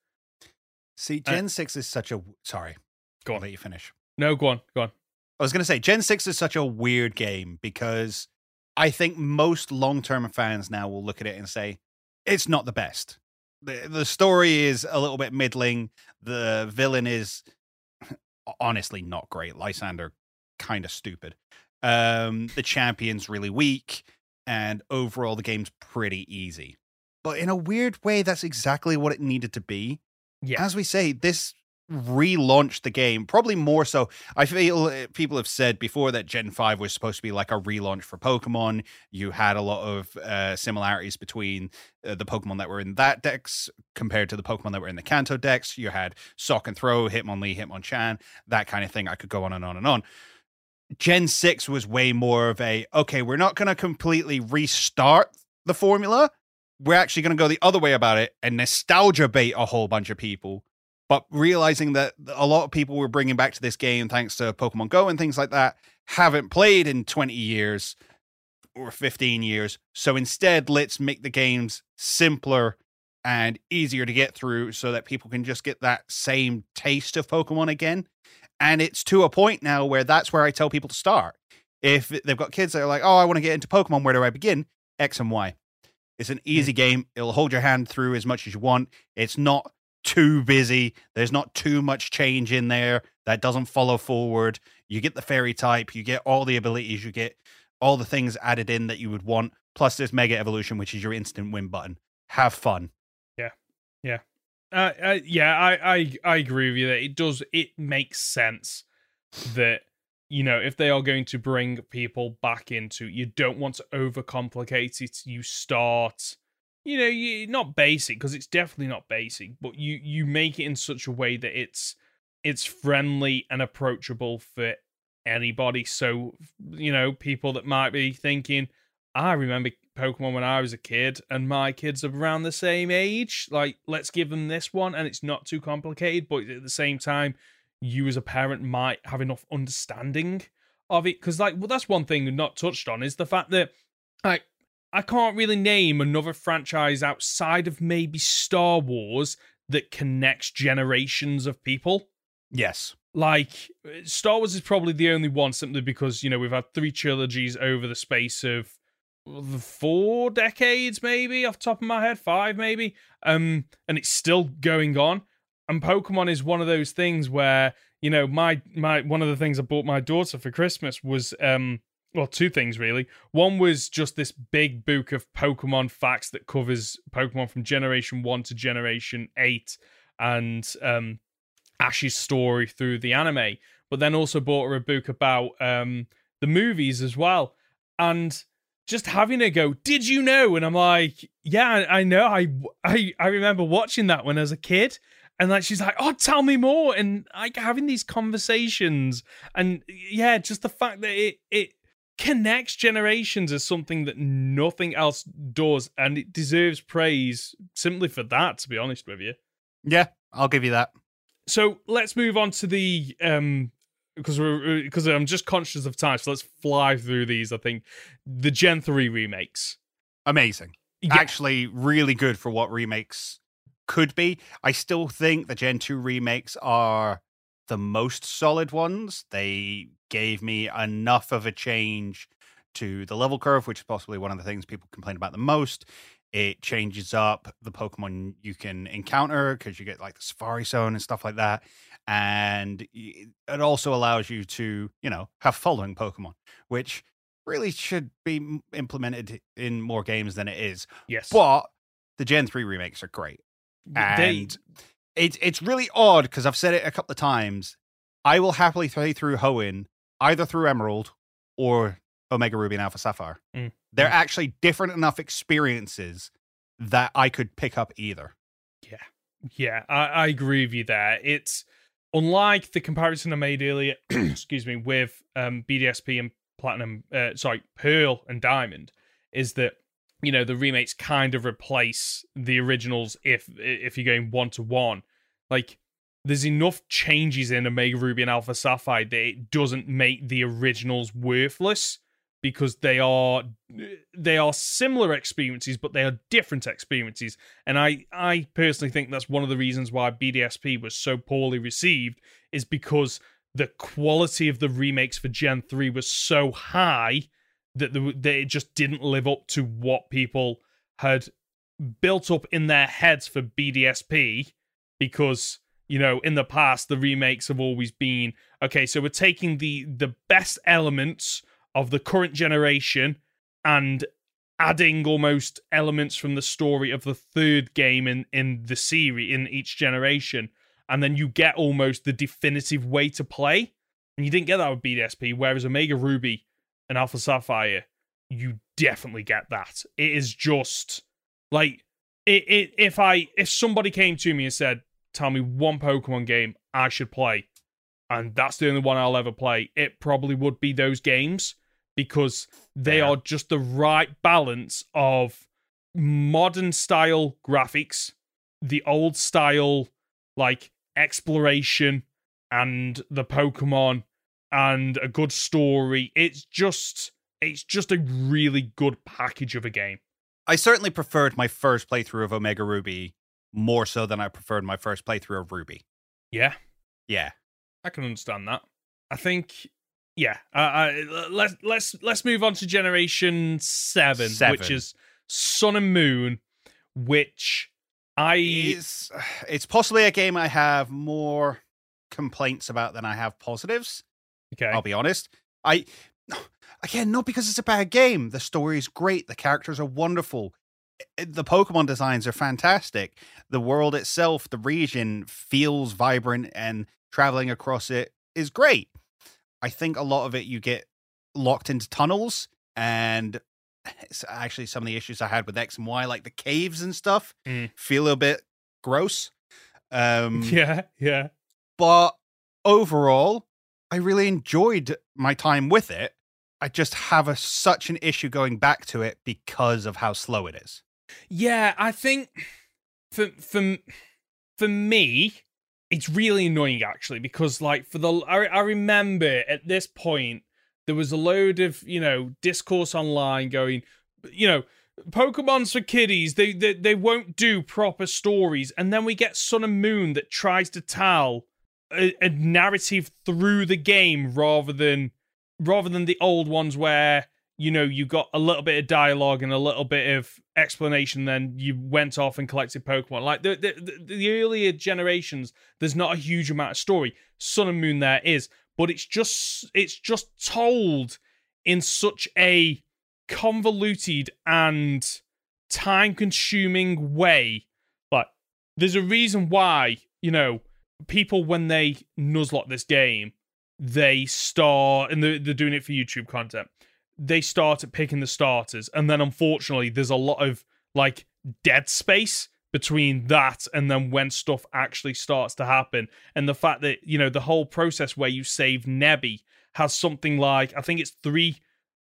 See, Gen uh, 6 is such a. Sorry. Go on. I'll let you finish. No, go on. Go on. I was going to say, Gen 6 is such a weird game because I think most long term fans now will look at it and say, it's not the best the the story is a little bit middling. The villain is honestly not great. Lysandre kind of stupid. Um, the champion's really weak, and overall the game's pretty easy. But in a weird way, that's exactly what it needed to be. Yeah. As we say, this relaunched the game probably more so i feel uh, people have said before that gen 5 was supposed to be like a relaunch for pokemon. You had a lot of uh, similarities between uh, the pokemon that were in that dex compared to the pokemon that were in the kanto dex you had Sawk and Throh hitmonlee hitmonchan that kind of thing. I could go on and on and on. Gen 6 was way more of a okay we're not going to completely restart the formula. We're actually going to go the other way about it and nostalgia bait a whole bunch of people but realizing that a lot of people were bringing back to this game thanks to Pokemon Go and things like that haven't played in 20 years or 15 years. So instead, let's make the games simpler and easier to get through so that people can just get that same taste of Pokemon again. And it's to a point now where that's where I tell people to start. If they've got kids that are like, oh, I want to get into Pokemon, where do I begin? X and Y. It's an easy mm. game. It'll hold your hand through as much as you want. It's not too busy. There's not too much change in there that doesn't follow forward. You get the fairy type, you get all the abilities, you get all the things added in that you would want. Plus, there's Mega Evolution, which is your instant win button. Have fun. Yeah, yeah, uh, uh, yeah. I, I I agree with you that it does. It makes sense that you know if they are going to bring people back into, you don't want to overcomplicate it. You start you know, you, not basic because it's definitely not basic, but you you make it in such a way that it's it's friendly and approachable for anybody. So you know, people that might be thinking, I remember Pokemon when I was a kid, and my kids are around the same age. Like, let's give them this one, and it's not too complicated, but at the same time, you as a parent might have enough understanding of it. Because, like, well, that's one thing not touched on is the fact that, like, I can't really name another franchise outside of maybe Star Wars that connects generations of people. Yes. Like Star Wars is probably the only one simply because, you know, we've had three trilogies over the space of four decades maybe off top of my head, five maybe. Um and it's still going on. And Pokemon is one of those things where, you know, my my one of the things I bought my daughter for Christmas was um well, two things really. One was just this big book of Pokemon facts that covers Pokemon from Generation 1 to Generation 8 and um, Ash's story through the anime. But then also bought her a book about um, the movies as well. And just having her go, did you know? And I'm like, yeah, I know. I, I, I remember watching that when I was a kid. And like she's like, oh, tell me more. And like having these conversations. And yeah, just the fact that it it connects generations is something that nothing else does, and it deserves praise simply for that. To be honest with you, yeah, I'll give you that. So let's move on to the um because we're because I'm just conscious of time, so let's fly through these. I think the Gen three remakes, amazing, yeah. actually really good for what remakes could be. I still think the Gen two remakes are the most solid ones. They gave me enough of a change to the level curve, which is possibly one of the things people complain about the most. It changes up the Pokemon you can encounter because you get like the Safari Zone and stuff like that. And it also allows you to, you know, have following Pokemon, which really should be implemented in more games than it is. Yes. But the Gen 3 remakes are great. And they it's it's really odd because I've said it a couple of times. I will happily play through Hoenn either through Emerald or Omega Ruby and Alpha Sapphire. Mm. They're mm. actually different enough experiences that I could pick up either. Yeah, yeah, I, I agree with you there. It's unlike the comparison I made earlier. <clears throat> excuse me, with um, BDSP and Platinum. Uh, sorry, Pearl and Diamond. Is that you know the remakes kind of replace the originals if if you're going one to one like there's enough changes in omega ruby and alpha sapphire that it doesn't make the originals worthless because they are they are similar experiences but they are different experiences. And i i personally think that's one of the reasons why bdsp was so poorly received is because the quality of the remakes for gen 3 was so high that, they just didn't live up to what people had built up in their heads for BDSP because you know in the past the remakes have always been okay so we're taking the the best elements of the current generation and adding almost elements from the story of the third game in in the series in each generation. And then you get almost the definitive way to play. And you didn't get that with BDSP whereas Omega Ruby and Alpha Sapphire you definitely get that it is just like it, it if I if somebody came to me and said tell me one Pokemon game I should play and that's the only one I'll ever play it probably would be those games because they Yeah. are just the right balance of modern style graphics, the old style like exploration and the Pokemon and a good story. It's just it's just a really good package of a game. I certainly preferred my first playthrough of Omega Ruby more so than I preferred my first playthrough of Ruby. Yeah, Yeah. I can understand that. I think yeah, uh, uh, let's let's let's move on to generation 7, which is Sun and Moon, which I It's <sighs> it's possibly a game I have more complaints about than I have positives. Okay. I'll be honest. I <sighs> again not because it's a bad game. The story is great. The characters are wonderful. The Pokemon designs are fantastic. The world itself, the region feels vibrant and traveling across it is great. I think a lot of it you get locked into tunnels and <sighs> it's actually some of the issues I had with X and Y like the caves and stuff Mm. feel a bit gross. <laughs> Um yeah, yeah. but overall, I really enjoyed my time with it. I just have a, such an issue going back to it because of how slow it is. Yeah, I think for for for me, it's really annoying actually because like for the I, I remember at this point there was a load of you know discourse online going, you know. Pokemon's for kiddies. They, they they won't do proper stories, and then we get Sun and Moon that tries to tell a, a narrative through the game rather than rather than the old ones where you know you got a little bit of dialogue and a little bit of explanation then you went off and collected pokemon. Like the the, the, earlier generations there's not a huge amount of story. Sun and moon there is but it's just it's just told in such a convoluted and time consuming way. Like there's a reason why you know people when they nuzlocke this game they start and they're, they're doing it for youtube content they start at picking the starters and then unfortunately there's a lot of like dead space between that and then when stuff actually starts to happen and the fact that you know the whole process where you save nebby has something like i think it's three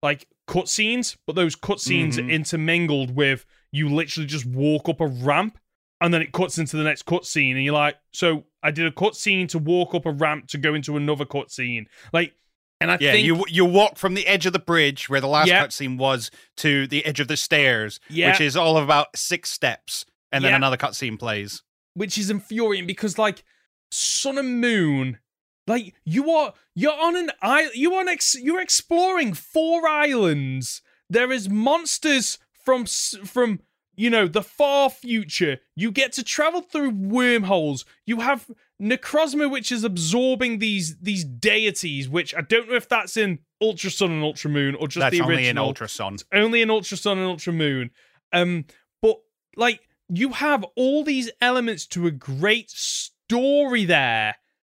like cutscenes but those cutscenes Mhm. are intermingled with you literally just walk up a ramp and then it cuts into the next cutscene and you're like so i did a cutscene to walk up a ramp to go into another cutscene like and i Yeah, think you you walk from the edge of the bridge where the last Yeah. cutscene was to the edge of the stairs, yeah which is all of about six steps, and then Yeah. another cutscene plays. which is infuriating because like sun and moon like you are you're on an island you are ex- you're exploring four islands there is monsters from from you know the far future you get to travel through wormholes you have necrozma which is absorbing these these deities which i don't know if that's in ultra sun and ultra moon or just That's the only in original Ultra Sun. only in Ultra Sun and Ultra Moon. Um, but like you have all these elements to a great story there,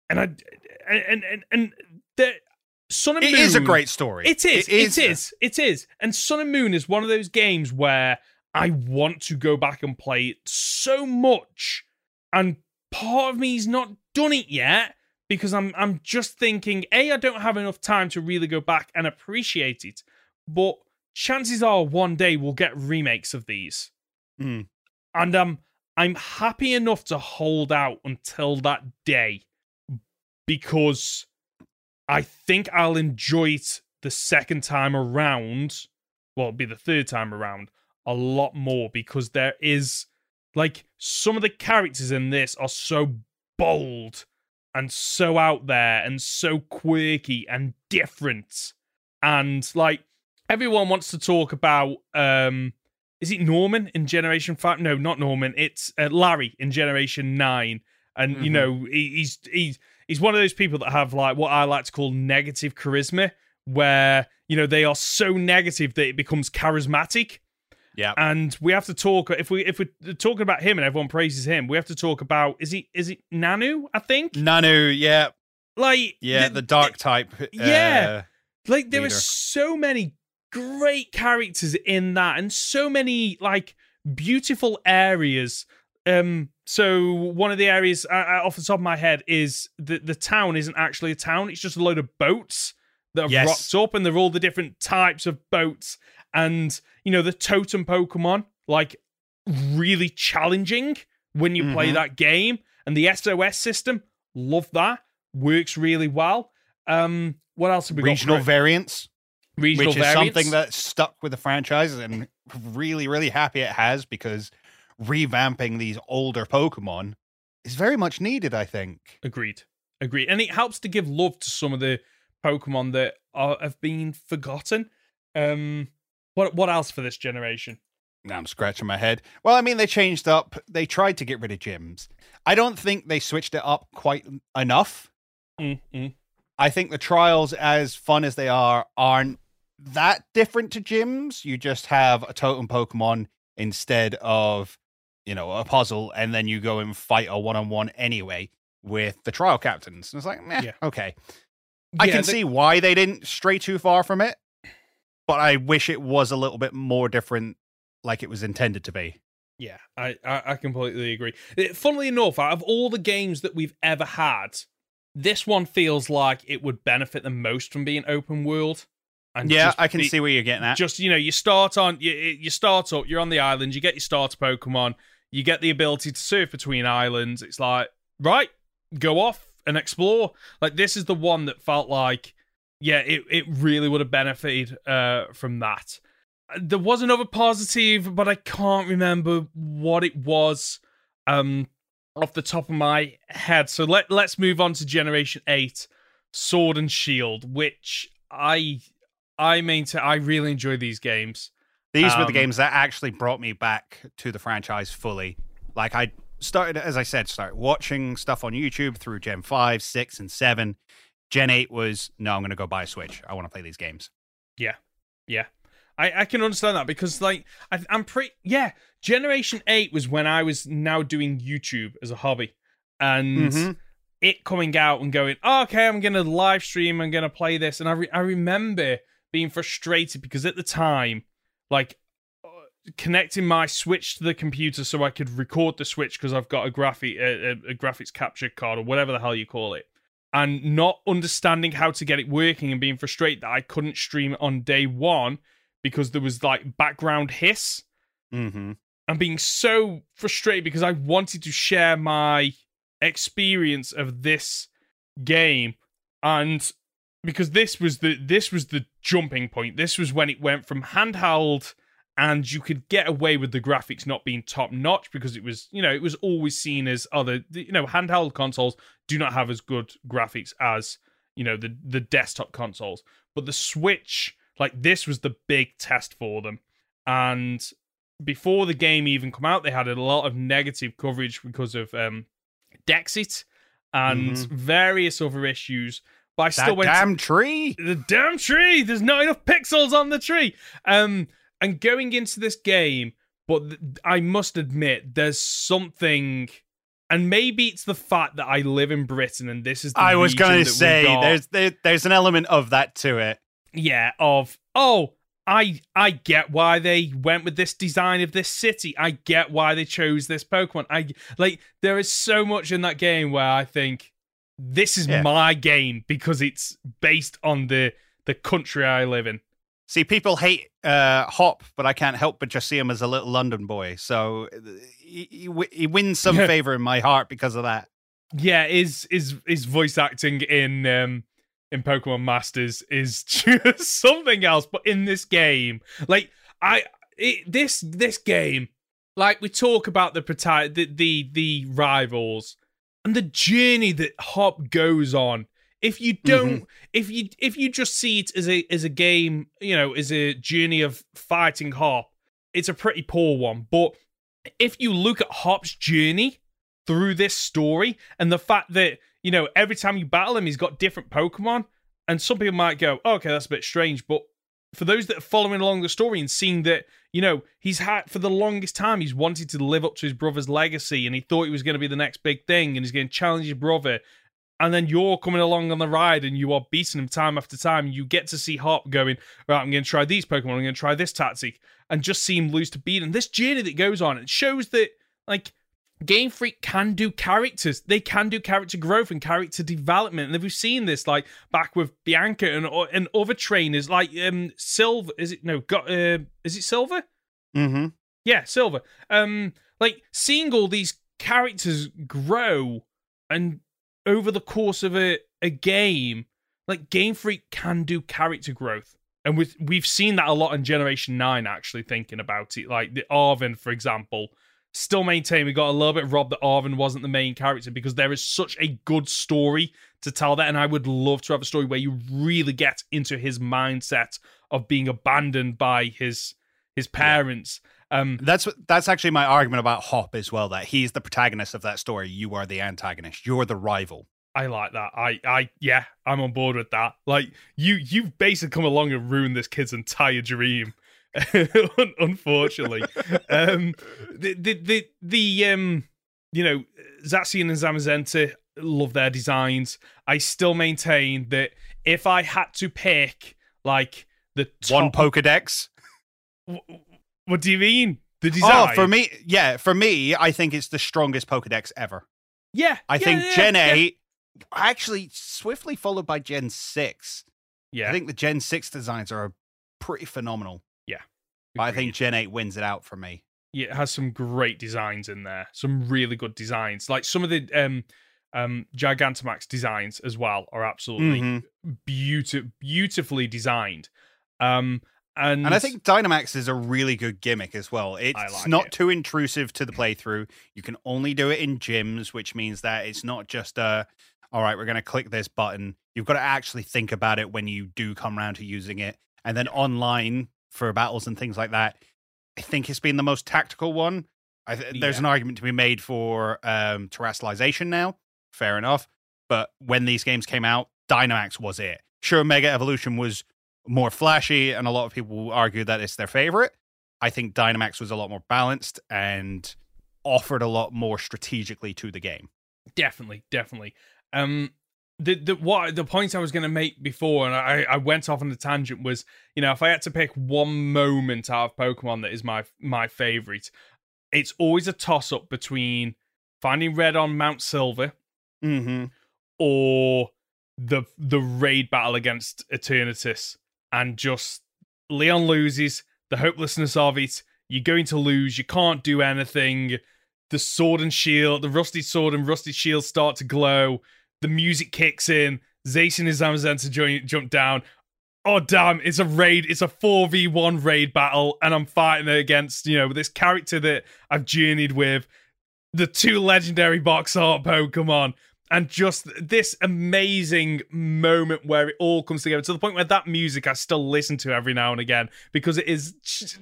and I and and and the Sun and It Moon is a great story. It is. It is. It is. It is. And Sun and Moon is one of those games where I want to go back and play it so much, and part of me's not done it yet because I'm I'm just thinking a I don't have enough time to really go back and appreciate it, but chances are one day we'll get remakes of these, Mm. and um I'm happy enough to hold out until that day because I think I'll enjoy it the second time around. Well, it'll be the third time around a lot more because there is like some of the characters in this are so bold and so out there and so quirky and different. And like everyone wants to talk about um is it Norman in Generation Five? No, not Norman. It's uh, Larry in Generation Nine, and you Mhm. know he, he's he's he's one of those people that have like what I like to call negative charisma, where you know they are so negative that it becomes charismatic. Yeah. And we have to talk if we if we're talking about him and everyone praises him, we have to talk about is he is it Nanu? I think Nanu, yeah, like yeah, the, dark type. yeah. uh, like there are so many great characters in that and so many like beautiful areas um so one of the areas uh, uh, off the top of my head is the the town isn't actually a town it's just a load of boats that have Yes. rocked up and they're all the different types of boats and you know the totem pokemon like really challenging when you play Mhm. that game and the sos system love that works really well um what else have we regional got variants, regional which is variants. something that stuck with the franchise, and really, really happy it has because revamping these older Pokemon is very much needed. I think. Agreed. Agreed. And it helps to give love to some of the Pokemon that are, have been forgotten. Um, what what else for this generation? Now I'm scratching my head. Well, I mean, they changed up. They tried to get rid of gyms. I don't think they switched it up quite enough. Mm-mm. I think the trials, as fun as they are, aren't that different to gyms. You just have a totem Pokemon instead of, you know, a puzzle, and then you go and fight a one on one anyway with the trial captains. And it's like, meh, Yeah. okay. I Yeah, can they- see why they didn't stray too far from it, but I wish it was a little bit more different, like it was intended to be. Yeah, I, I, I completely agree. Funnily enough, out of all the games that we've ever had, this one feels like it would benefit the most from being open world. And yeah, I can be- see where you're getting at. just you know you start on you, you start up you're on the island you get your starter pokemon you get the ability to surf between islands it's like right go off and explore like this is the one that felt like yeah it, it really would have benefited uh from that there was another positive but i can't remember what it was um off the top of my head so let, let's move on to generation 8 sword and shield which i I maintain I really enjoy these games. These were the Um, games that actually brought me back to the franchise fully. Like I started, as I said, started watching stuff on YouTube through Gen 5, 6, and 7. Gen 8 was, no, I'm going to go buy a Switch. I want to play these games. Yeah, Yeah. I I can understand that because like I, I'm pretty yeah. Generation Eight was when I was now doing YouTube as a hobby, and Mhm. it coming out and going, oh, okay, I'm gonna live stream, I'm gonna play this, and I re- I remember being frustrated because at the time, like uh, connecting my Switch to the computer so I could record the Switch because I've got a graphic a, a graphics capture card or whatever the hell you call it, and not understanding how to get it working and being frustrated that I couldn't stream it on day one because there was like background hiss Mm-hmm. and being so frustrated because I wanted to share my experience of this game and because this was the this was the jumping point this was when it went from handheld and you could get away with the graphics not being top notch because it was you know it was always seen as other you know handheld consoles do not have as good graphics as you know the the desktop consoles but the switch like this was the big test for them and before the game even come out, they had a lot of negative coverage because of um, Dexit and Mhm. various other issues. But I still That went damn tree. the damn tree. There's not enough pixels on the tree. Um, and going into this game, but th- I must admit, there's something. And maybe it's the fact that I live in Britain and this is the I was going to say, there's there, there's an element of that to it. yeah of oh i i get why they went with this design of this city i get why they chose this pokemon i like there is so much in that game where i think this is Yeah. my game because it's based on the the country i live in See, people hate uh, Hop, but I can't help but just see him as a little London boy. So he, he, he wins some favor in my heart because of that. yeah his is is voice acting in um in pokemon masters is <laughs> just something else but in this game like i it, this this game like we talk about the the, the the rivals and the journey that hop goes on if you don't mm-hmm. if you if you just see it as a as a game you know as a journey of fighting hop it's a pretty poor one. But if you look at Hop's journey through this story and the fact that, you know, every time you battle him, he's got different Pokemon, and some people might go, oh, okay, that's a bit strange. But for those that are following along the story and seeing that, you know, he's had for the longest time, he's wanted to live up to his brother's legacy and he thought he was going to be the next big thing and he's going to challenge his brother. And then you're coming along on the ride and you are beating him time after time. You get to see Hop going, right, I'm going to try these Pokemon, I'm going to try this tactic, and just see him lose to beat. And this journey that goes on, it shows that, like, Game Freak can do characters. They can do character growth and character development. And we've seen this like back with Bianca and and other trainers like um Silver. Is it no? Got uh, is it Silver? Mm-hmm. Yeah, Silver. Um, like seeing all these characters grow and over the course of a a game, like Game Freak can do character growth. And we've, we've seen that a lot in Generation 9, actually, thinking about it. Like the Arven, for example, still maintain we got a little bit robbed that Arven wasn't the main character because there is such a good story to tell that, and I would love to have a story where you really get into his mindset of being abandoned by his his parents. Um, that's that's actually my argument about Hop as well. That he's the protagonist of that story. You are the antagonist. You're the rival. I like that. I, I, yeah, I'm on board with that. Like you, you've basically come along and ruined this kid's entire dream. <laughs> unfortunately. <laughs> um, the, the the the um, you know, Zacian and Zamazenta love their designs. I still maintain that if I had to pick like the top... one Pokedex, what do you mean? The design? Oh, for me, yeah, for me, I think it's the strongest Pokedex ever. Yeah, I yeah, think yeah, Gen yeah. eight actually swiftly followed by Gen six. Yeah, I think the Gen six designs are pretty phenomenal. Agreed. I think Gen 8 wins it out for me. Yeah, it has some great designs in there. Some really good designs. Like some of the um um Gigantamax designs as well are absolutely mm-hmm. beautiful beautifully designed. Um and, and I think Dynamax is a really good gimmick as well. It's like not it. too intrusive to the playthrough. You can only do it in gyms, which means that it's not just a all right, we're going to click this button. You've got to actually think about it when you do come around to using it. And then online, for battles and things like that. I think it's been the most tactical one. Th- there's an argument to be made for um, Terastallization now. Fair enough. But when these games came out, Dynamax was it. Sure, Mega Evolution was more flashy, and a lot of people argue that it's their favorite. I think Dynamax was a lot more balanced and offered a lot more strategically to the game. definitely, definitely. Um, the the what the point I was going to make before, and I I went off on a tangent was, you know, if I had to pick one moment out of Pokemon that is my my favorite, it's always a toss up between finding Red on Mount Silver Mm-hmm. or the the raid battle against Eternatus, and just Leon loses the hopelessness of it. You're going to lose. You can't do anything. The sword and shield, the rusty sword and rusty shield start to glow. The music kicks in. Zacian and Zamazenta join, jump down. Oh damn! It's a raid. It's a four v one raid battle, and I'm fighting against you know this character that I've journeyed with, the two legendary box art Pokemon and just this amazing moment where it all comes together to the point where that music I still listen to every now and again because it is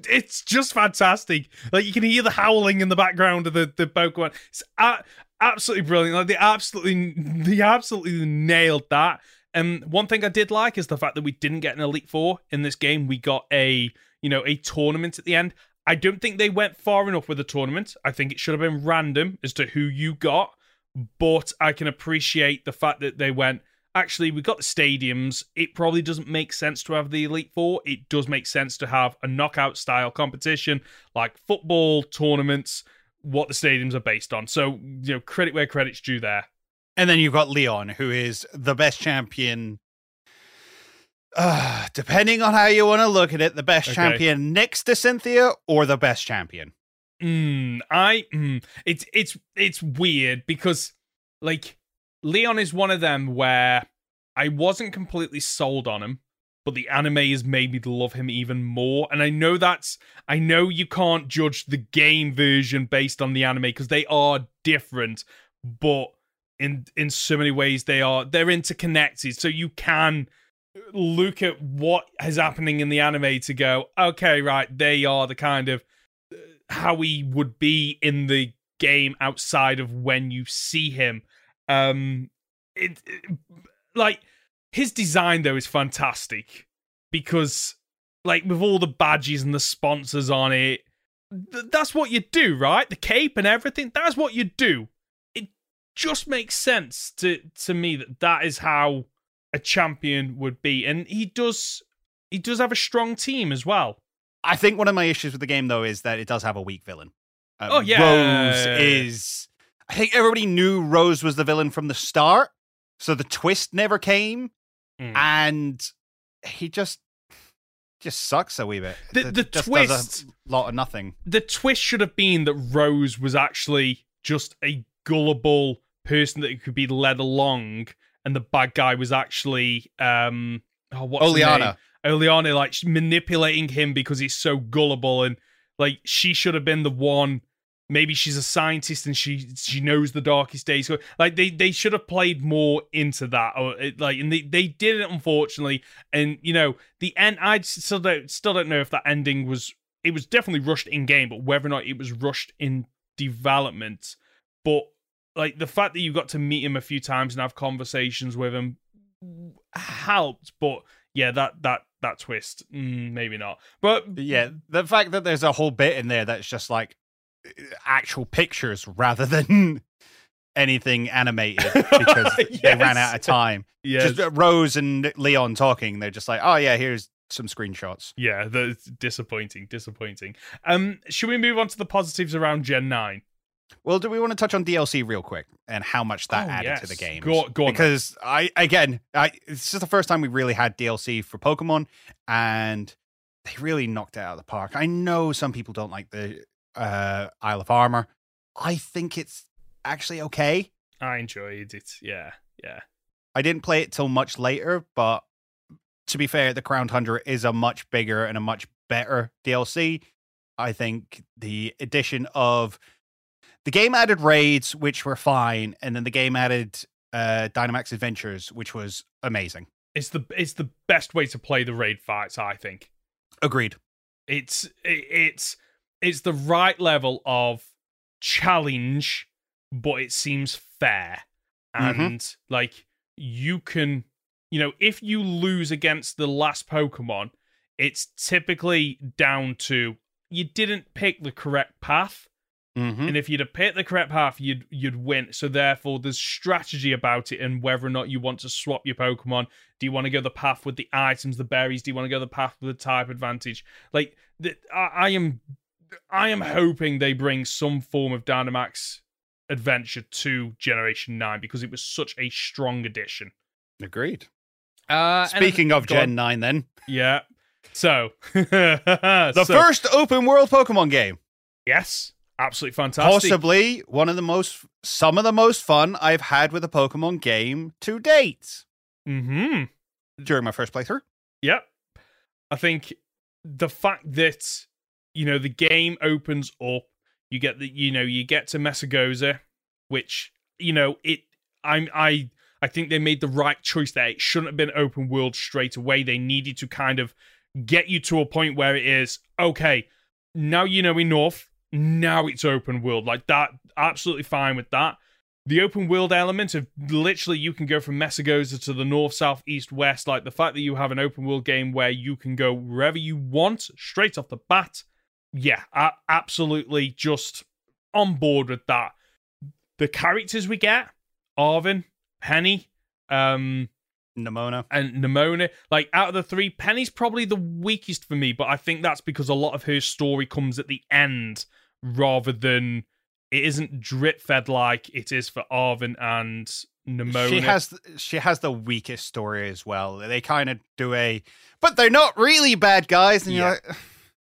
it's just fantastic. Like you can hear the howling in the background of the the Pokemon. It's a- absolutely brilliant. Like they absolutely they absolutely nailed that. And one thing I did like is the fact that we didn't get an Elite Four in this game. We got a you know a tournament at the end. I don't think they went far enough with the tournament. I think it should have been random as to who you got but I can appreciate the fact that they went. Actually, we got the stadiums. It probably doesn't make sense to have the Elite Four. It does make sense to have a knockout style competition like football tournaments, what the stadiums are based on. So, you know, credit where credit's due there. And then you've got Leon, who is the best champion. Uh, <sighs> depending on how you want to look at it, the best Okay. champion next to Cynthia or the best champion. Mm, I mm, it's it's it's weird because like Leon is one of them where I wasn't completely sold on him, but the anime has made me love him even more. And I know that's I know you can't judge the game version based on the anime because they are different, but in in so many ways they are they're interconnected. So you can look at what is happening in the anime to go, okay, right, they are the kind of how he would be in the game outside of when you see him. Um, it, it like his design though is fantastic because like with all the badges and the sponsors on it th- that's what you do right? The cape and everything that's what you do. It just makes sense to to me that that is how a champion would be. And he does he does have a strong team as well I think one of my issues with the game though is that it does have a weak villain. Uh, Oh, yeah. Rose is. I think everybody knew Rose was the villain from the start, so the twist never came, Mm. and he just just sucks a wee bit. The- the does twist- a lot of nothing. the twist should have been that Rose was actually just a gullible person that could be led along, and the bad guy was actually um oh what's? Oleana. Oleana like manipulating him because he's so gullible and like she should have been the one maybe she's a scientist and she she knows the darkest days like they they should have played more into that or it, like and they they did it unfortunately and you know the end I still don't still don't know if that ending was it was definitely rushed in game but whether or not it was rushed in development but like the fact that you got to meet him a few times and have conversations with him helped but yeah that that that twist mm, maybe not. But yeah, the fact that there's a whole bit in there that's just like actual pictures rather <laughs> than anything animated because <laughs> they ran out of time. yeah Just uh, Rose and Leon talking, they're just like, "Oh yeah, here's some screenshots." yeah that's disappointing disappointing. Um should we move on to the positives around gen 9 Well, do we want to touch on DLC real quick and how much that Oh, added to the game? Go- go on, because I again, I it's just the first time we really had DLC for Pokemon, and they really knocked it out of the park. I know some people don't like the uh, Isle of Armor. I think it's actually okay. i enjoyed it yeah yeah I didn't play it till much later, but to be fair, the Crown Tundra is a much bigger and a much better DLC. I think the addition of the game added raids, which were fine, and then the game added uh, Dynamax Adventures, which was amazing. it's the it's the best way to play the raid fights i think Agreed. it's it, it's it's the right level of challenge but it seems fair Mhm. and like you can you know if you lose against the last pokemon it's typically down to you didn't pick the correct path Mm-hmm. and if you'd have picked the correct path you'd you'd win so therefore there's strategy about it and whether or not you want to swap your pokemon do you want to go the path with the items the berries do you want to go the path with the type advantage like the, I, I am i am hoping they bring some form of dynamax adventure to generation 9 because it was such a strong addition Agreed. uh Speaking of go on. Gen 9, then, yeah so <laughs> the the first open world Pokemon game. yes absolutely fantastic Possibly one of the most, some of the most fun I've had with a Pokemon game to date mm-hmm during my first playthrough. Yep. I think the fact that you know the game opens up, you get the you know you get to Mesagoza, which you know it. I'm I I think they made the right choice there. It shouldn't have been open world straight away. They needed to kind of get you to a point where it is okay. Now you know enough. Now it's open world like that. Absolutely fine with that the open world element of literally you can go from Mesagoza to the north, south, east, west. Like the fact that you have an open world game where you can go wherever you want straight off the bat. Yeah, absolutely just on board with that. The characters we get Arven, Penny, um, Nemona. and Nemona. Like out of the three, Penny's probably the weakest for me, but I think that's because a lot of her story comes at the end rather than it isn't drip fed like it is for Arven and Nemona. She has she has the weakest story as well. They kind of do a, but they're not really bad guys. And Yeah. you're like,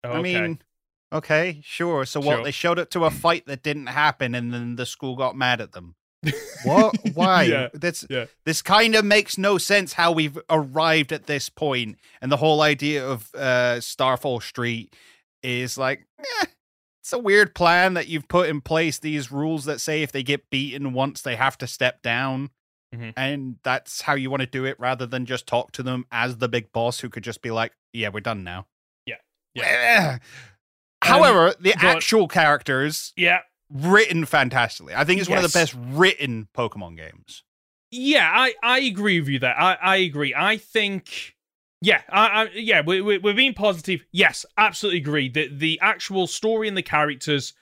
Oh, <sighs> I okay. mean, okay, sure. So what? Sure. They showed up to a fight that didn't happen, and then the school got mad at them. What? <laughs> Why? Yeah, That's yeah. this kind of makes no sense how we've arrived at this point, and the whole idea of uh, Starfall Street is like, eh, it's a weird plan that you've put in place. These rules that say if they get beaten once, they have to step down. Mhm. And that's how you want to do it rather than just talk to them as the big boss who could just be like, yeah, we're done now. Yeah. Yeah. However, the on. actual characters yeah, written fantastically. I think it's one of the best written Pokemon games. Yeah, I, I agree with you there. I, I agree. I think, yeah, I, I yeah, we, we, we're being positive. Yes, absolutely agree. The the actual story and the characters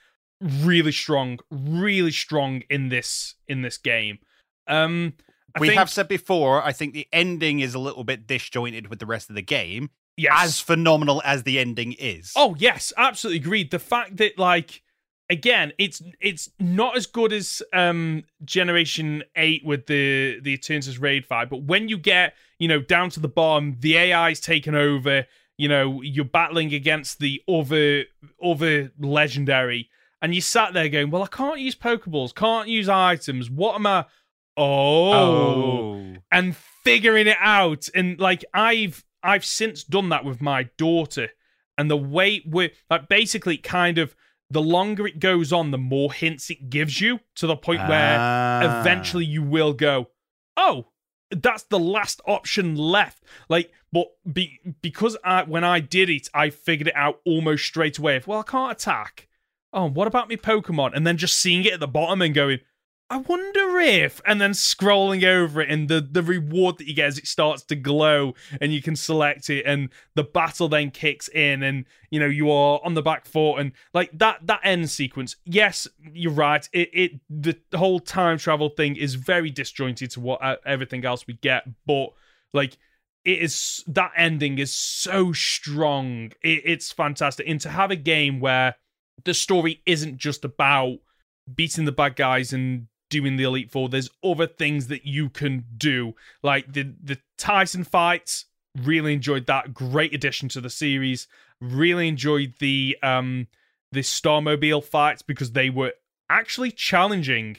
really strong, really strong in this in this game. Um, I we think, have said before, I think the ending is a little bit disjointed with the rest of the game, yes. as phenomenal as the ending is. Oh yes, absolutely agreed. The fact that like again, it's it's not as good as um Generation Eight with the the Eternatus Raid fight, but when you get you know down to the bottom, the AI's taken over. You know you're battling against the other other legendary, and you sat there going, "Well, I can't use Pokeballs, can't use items. What am I?" oh and figuring it out and like i've i've since done that with my daughter and the way we're like basically kind of the longer it goes on the more hints it gives you to the point where Ah. eventually you will go oh that's the last option left. Like but be, because i when i did it i figured it out almost straight away if well i can't attack. Oh what about me pokemon? And then just seeing it at the bottom and going I wonder if, and then scrolling over it, and the, the reward that you get as it starts to glow, and you can select it, and the battle then kicks in, and you know you are on the back foot, and like that that end sequence. Yes, you're right. It it the whole time travel thing is very disjointed to what uh, everything else we get, but like it is that ending is so strong. It, it's fantastic, and to have a game where the story isn't just about beating the bad guys and doing the elite four there's other things that you can do like the the titan fights really enjoyed that great addition to the series really enjoyed the um the starmobile fights because they were actually challenging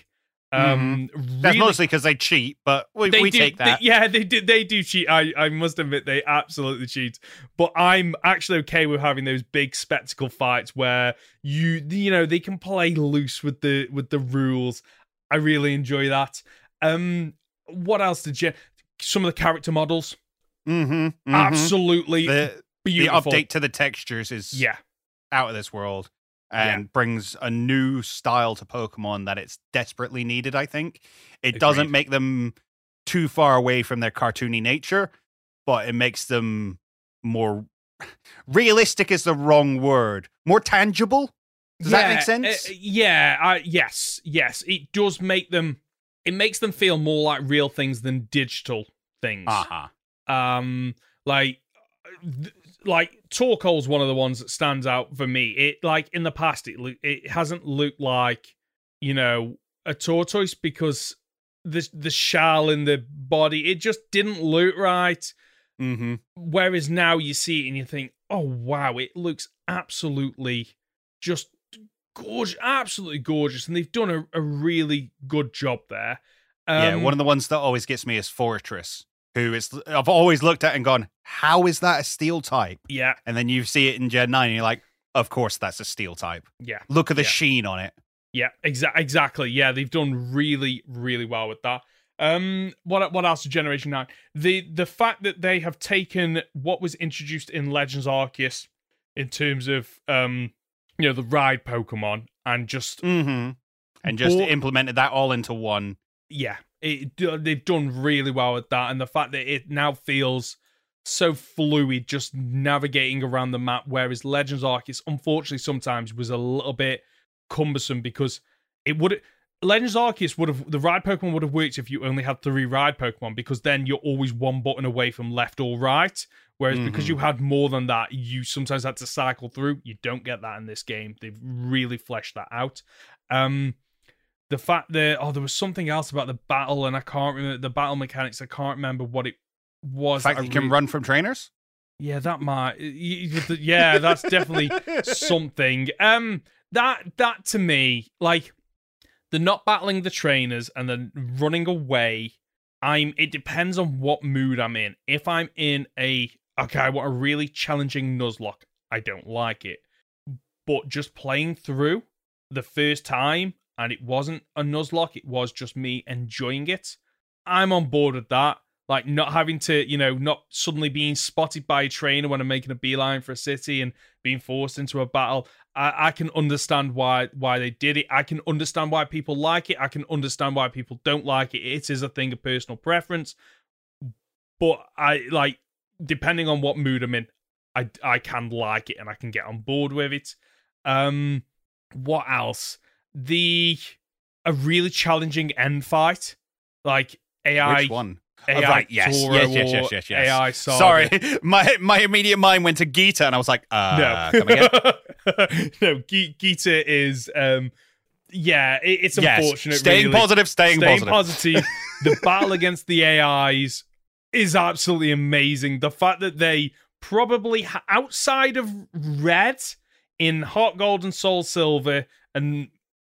um That's really mostly because they cheat, but we, they we do, take they- that. yeah, they do. They do cheat. I, I must admit, they absolutely cheat. But I'm actually okay with having those big spectacle fights where you, you know, they can play loose with the with the rules. I really enjoy that. Um, what else did you? Some of the character models, mm-hmm, absolutely The, the update to the textures is yeah, out of this world and brings a new style to Pokemon that it's desperately needed, I think. It doesn't make them too far away from their cartoony nature, but it makes them more <laughs> realistic is the wrong word. More tangible? Does that make sense? uh, yeah, I, yes, yes. It does make them. It makes them feel more like real things than digital things. uh-huh. um like th- like Torkoal's one of the ones that stands out for me it like in the past it loo- it hasn't looked like you know a tortoise because the the shell in the body it just didn't look right Mm-hmm. whereas now you see it and you think oh wow it looks absolutely just gorgeous absolutely gorgeous and they've done a, a really good job there yeah, Um, one of the ones that always gets me is Forretress, who is I've always looked at and gone, how is that a steel type? yeah And then you see it in Gen 9 and you're like, of course that's a steel type. yeah Look at the Yeah. sheen on it. Yeah, exa- exactly. Yeah, they've done really, really well with that. Um, what what else? is Generation Nine. The the fact that they have taken what was introduced in Legends Arceus in terms of um, you know, the ride Pokemon and just Mm-hmm. And just But- implemented that all into one. yeah, it they've done really well with that, and the fact that it now feels so fluid, just navigating around the map. Whereas Legends Arceus, unfortunately, sometimes was a little bit cumbersome because it would. Legends Arceus would have the ride Pokemon would have worked if you only had three ride Pokemon because then you're always one button away from left or right. Whereas because Mhm. you had more than that, you sometimes had to cycle through. You don't get that in this game. They've really fleshed that out. Um, the fact that oh, there was something else about the battle, and I can't remember the battle mechanics. I can't remember what it was. The fact that that I you can re- run from trainers. Yeah, that might. Yeah, that's definitely <laughs> something. Um, that that to me, like the not battling the trainers and then running away. I'm. It depends on what mood I'm in. If I'm in a okay, I want a really challenging Nuzlocke. I don't like it. But just playing through the first time, and it wasn't a Nuzlocke. It was just me enjoying it. I'm on board with that. Like not having to, you know, not suddenly being spotted by a trainer when I'm making a beeline for a city and being forced into a battle. I, I can understand why why they did it. I can understand why people like it. I can understand why people don't like it. It is a thing of personal preference. But I like depending on what mood I'm in, I I can like it and I can get on board with it. Um, what else? The a really challenging end fight, like AI. Which one? AI right, yes, yes, yes, yes, yes, yes. AI Sada. Sorry, <laughs> my my immediate mind went to Geeta, and I was like, uh, no, <laughs> no. Ge- Geeta is, um, yeah, it, it's Yes, unfortunate. staying really. positive, staying, staying positive. positive. <laughs> the battle against the AIs is absolutely amazing. The fact that they probably outside of Red in HeartGold and Soul Silver, and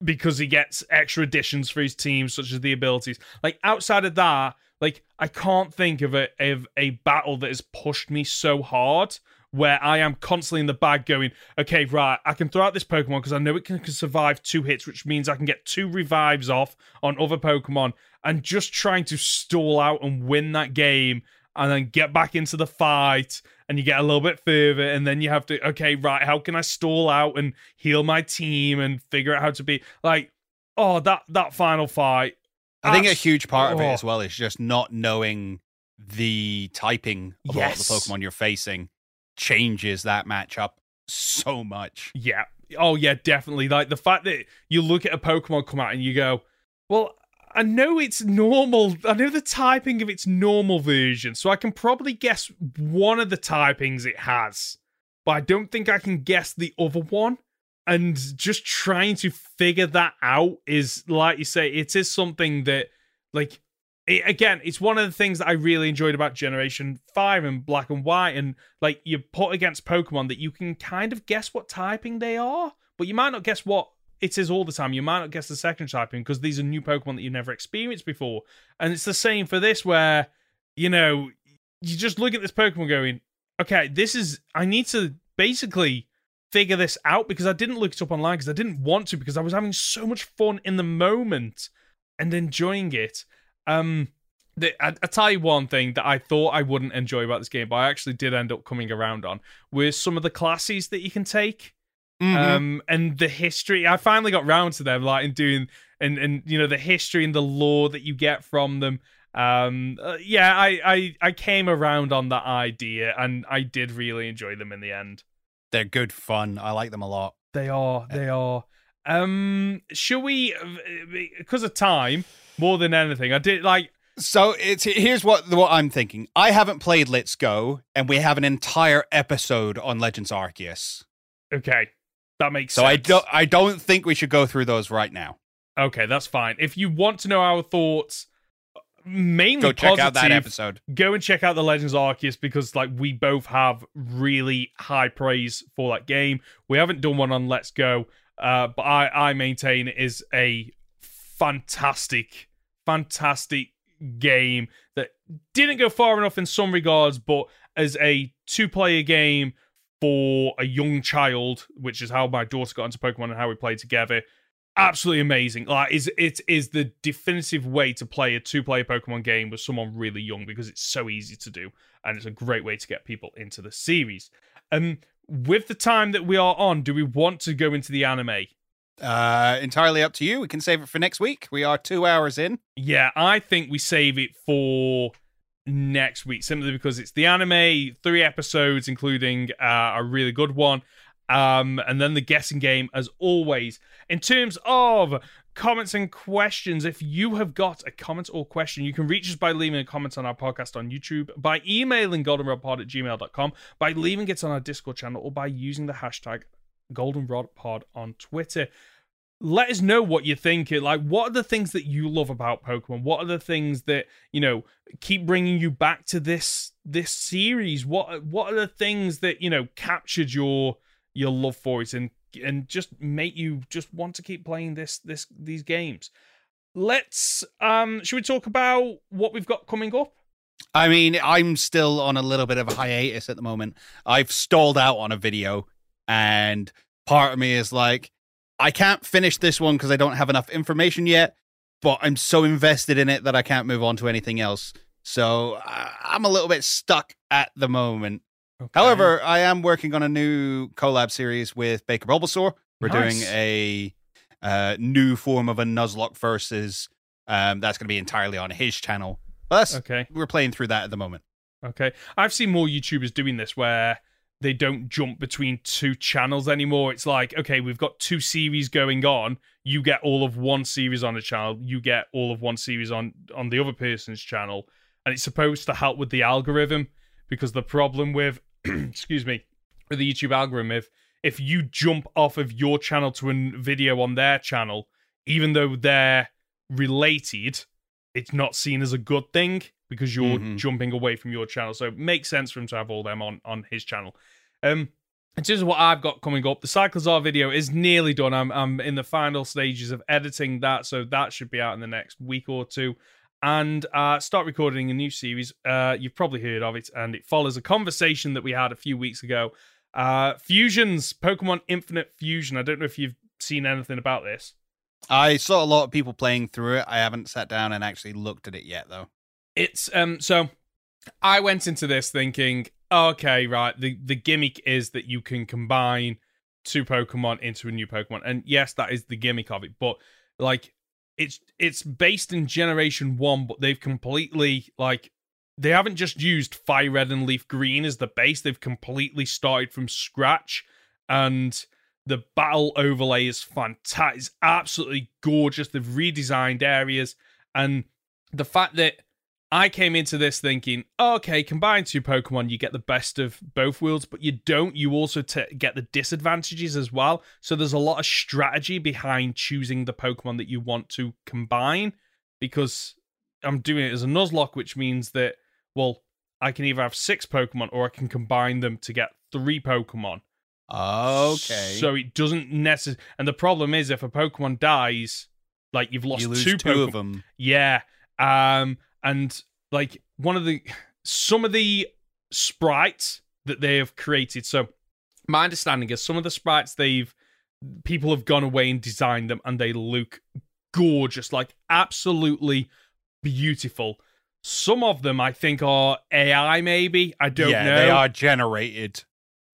because he gets extra additions for his team, such as the abilities, like outside of that, like I can't think of a of a battle that has pushed me so hard. Where I am constantly in the bag going, okay, right, I can throw out this Pokemon because I know it can, can survive two hits, which means I can get two revives off on other Pokemon, and just trying to stall out and win that game and then get back into the fight and you get a little bit further and then you have to okay right how can i stall out and heal my team and figure out how to be like oh that that final fight I think a huge part of it oh. as well is just not knowing the typing of Yes. all the Pokemon you're facing changes that matchup so much. Yeah. Oh yeah, definitely. Like the fact that you look at a Pokemon come out and you go, "Well, I know it's normal. I know the typing of its normal version, so I can probably guess one of the typings it has, but I don't think I can guess the other one." And just trying to figure that out is, like you say, it is something that, like, it, again, it's one of the things that I really enjoyed about Generation 5 and Black and White. And, like, you put against Pokemon that you can kind of guess what typing they are, but you might not guess what it is all the time. You might not guess the second typing because these are new Pokemon that you've never experienced before. And it's the same for this, where, you know, you just look at this Pokemon going, okay, this is, I need to basically figure this out because I didn't look it up online because I didn't want to because I was having so much fun in the moment and enjoying it. Um, the, I, I tell you one thing that I thought I wouldn't enjoy about this game, but I actually did end up coming around on, was some of the classes that you can take. Mhm. Um, and the history. I finally got round to them, like in doing and and you know the history and the lore that you get from them. Um, uh, yeah, I, I I came around on that idea, and I did really enjoy them in the end. They're good fun. I like them a lot. They are. Eh they are. Um, shall we? Uh, uh, because of time, more than anything, I did like. So it's here's what what I'm thinking. I haven't played Let's Go, and we have an entire episode on Legends Arceus. Okay, that makes sense. So sense. I don't I don't think we should go through those right now. Okay, that's fine. If you want to know our thoughts, mainly Go check out that positive, episode. go and check out the Legends Arceus because like we both have really high praise for that game. We haven't done one on Let's Go, uh, but I I maintain it is a fantastic, fantastic game that didn't go far enough in some regards, but as a two-player game for a young child, which is how my daughter got into Pokemon and how we played together. Absolutely amazing. Like is it is the definitive way to play a two-player Pokemon game with someone really young because it's so easy to do and it's a great way to get people into the series. Um with the time that we are on, do we want to go into the anime? Uh, entirely up to you. We can save it for next week. We are two hours in. Yeah, I think we save it for next week simply because it's the anime, three episodes, including uh, a really good one. Um, and then the guessing game, as always. In terms of comments and questions, if you have got a comment or question, you can reach us by leaving a comment on our podcast on YouTube, by emailing goldenrodpod at gmail.com, by leaving it on our Discord channel, or by using the hashtag goldenrodpod on Twitter let us know what you think. Like, what are the things that you love about Pokemon? What are the things that you know keep bringing you back to this this series? What what are the things that you know captured your your love for it and and just make you just want to keep playing this this these games? Let's um, should we talk about what we've got coming up? I mean, I'm still on a little bit of a hiatus at the moment. I've stalled out on a video, and part of me is like, I can't finish this one because I don't have enough information yet, but I'm so invested in it that I can't move on to anything else. So I- I'm a little bit stuck at the moment. Okay. However, I am working on a new collab series with Baker Bulbasaur. We're Nice. doing a uh, new form of a Nuzlocke versus. Um, that's going to be entirely on his channel. But that's, okay, we're playing through that at the moment. okay. I've seen more YouTubers doing this where they don't jump between two channels anymore. It's like, okay, we've got two series going on. You get all of one series on a channel. You get all of one series on on the other person's channel, and it's supposed to help with the algorithm because the problem with, <clears throat> excuse me, with the YouTube algorithm, if if you jump off of your channel to a video on their channel, even though they're related, it's not seen as a good thing because you're Mhm. jumping away from your channel. So it makes sense for him to have all them on on his channel. Um, in terms of what I've got coming up, the Cyclizar video is nearly done. I'm I'm in the final stages of editing that, so that should be out in the next week or two. And uh, start recording a new series. Uh, you've probably heard of it, and it follows a conversation that we had a few weeks ago. Uh, Fusions, Pokemon Infinite Fusion. I don't know if you've seen anything about this. I saw a lot of people playing through it. I haven't sat down and actually looked at it yet, though. It's um so I went into this thinking, okay, right, the the gimmick is that you can combine two Pokemon into a new Pokemon. And yes, that is the gimmick of it, but like it's it's based in generation 1, but they've completely like they haven't just used Fire Red and Leaf Green as the base, they've completely started from scratch and the battle overlay is fantastic. It's absolutely gorgeous. They've redesigned areas and the fact that I came into this thinking, okay, combine two Pokemon, you get the best of both worlds, but you don't. You also t- get the disadvantages as well. So there's a lot of strategy behind choosing the Pokemon that you want to combine because I'm doing it as a Nuzlocke, which means that, well, I can either have six Pokemon or I can combine them to get three Pokemon. Okay. So it doesn't necessarily. And the problem is, if a Pokemon dies, like you've lost you two, two, Pokemon. of them. Yeah. Um and like one of the some of the sprites that they have created. So my understanding is some of the sprites they've people have gone away and designed them and they look gorgeous, like absolutely beautiful. Some of them I think are AI maybe. I don't yeah, know they are generated.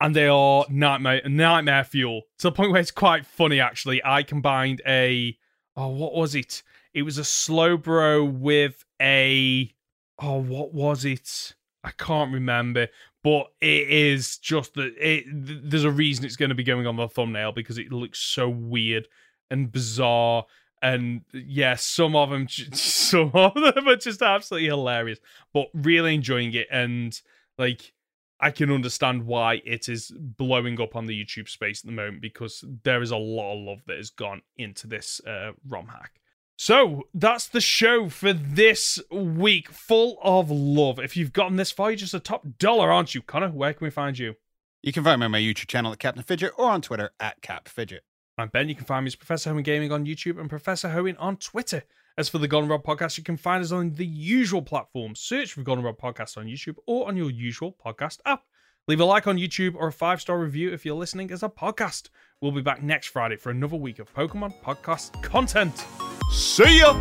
and they are nightmare nightmare fuel to the point where it's quite funny actually i combined a oh what was it it was a Slowbro with a oh what was it? I can't remember but it is just that it there's a reason it's going to be going on the thumbnail because it looks so weird and bizarre. And yeah some of them <laughs> some of them are just absolutely hilarious but really enjoying it. And like I can understand why it is blowing up on the YouTube space at the moment because there is a lot of love that has gone into this uh, ROM hack. So that's the show for this week, full of love. If you've gotten this far, you're just a top dollar, aren't you, Conor? Where can we find you? You can find me on my YouTube channel at Captain Fidget or on Twitter at Cap Fidget. I'm Ben. You can find me as Professor Hoenn Gaming on YouTube and Professor Hoenn on Twitter. As for the Goldenrod podcast, you can find us on the usual platforms. Search for Goldenrod podcast on YouTube or on your usual podcast app. Leave a like on YouTube or a five star review if you're listening as a podcast. We'll be back next Friday for another week of Pokemon podcast content. See ya!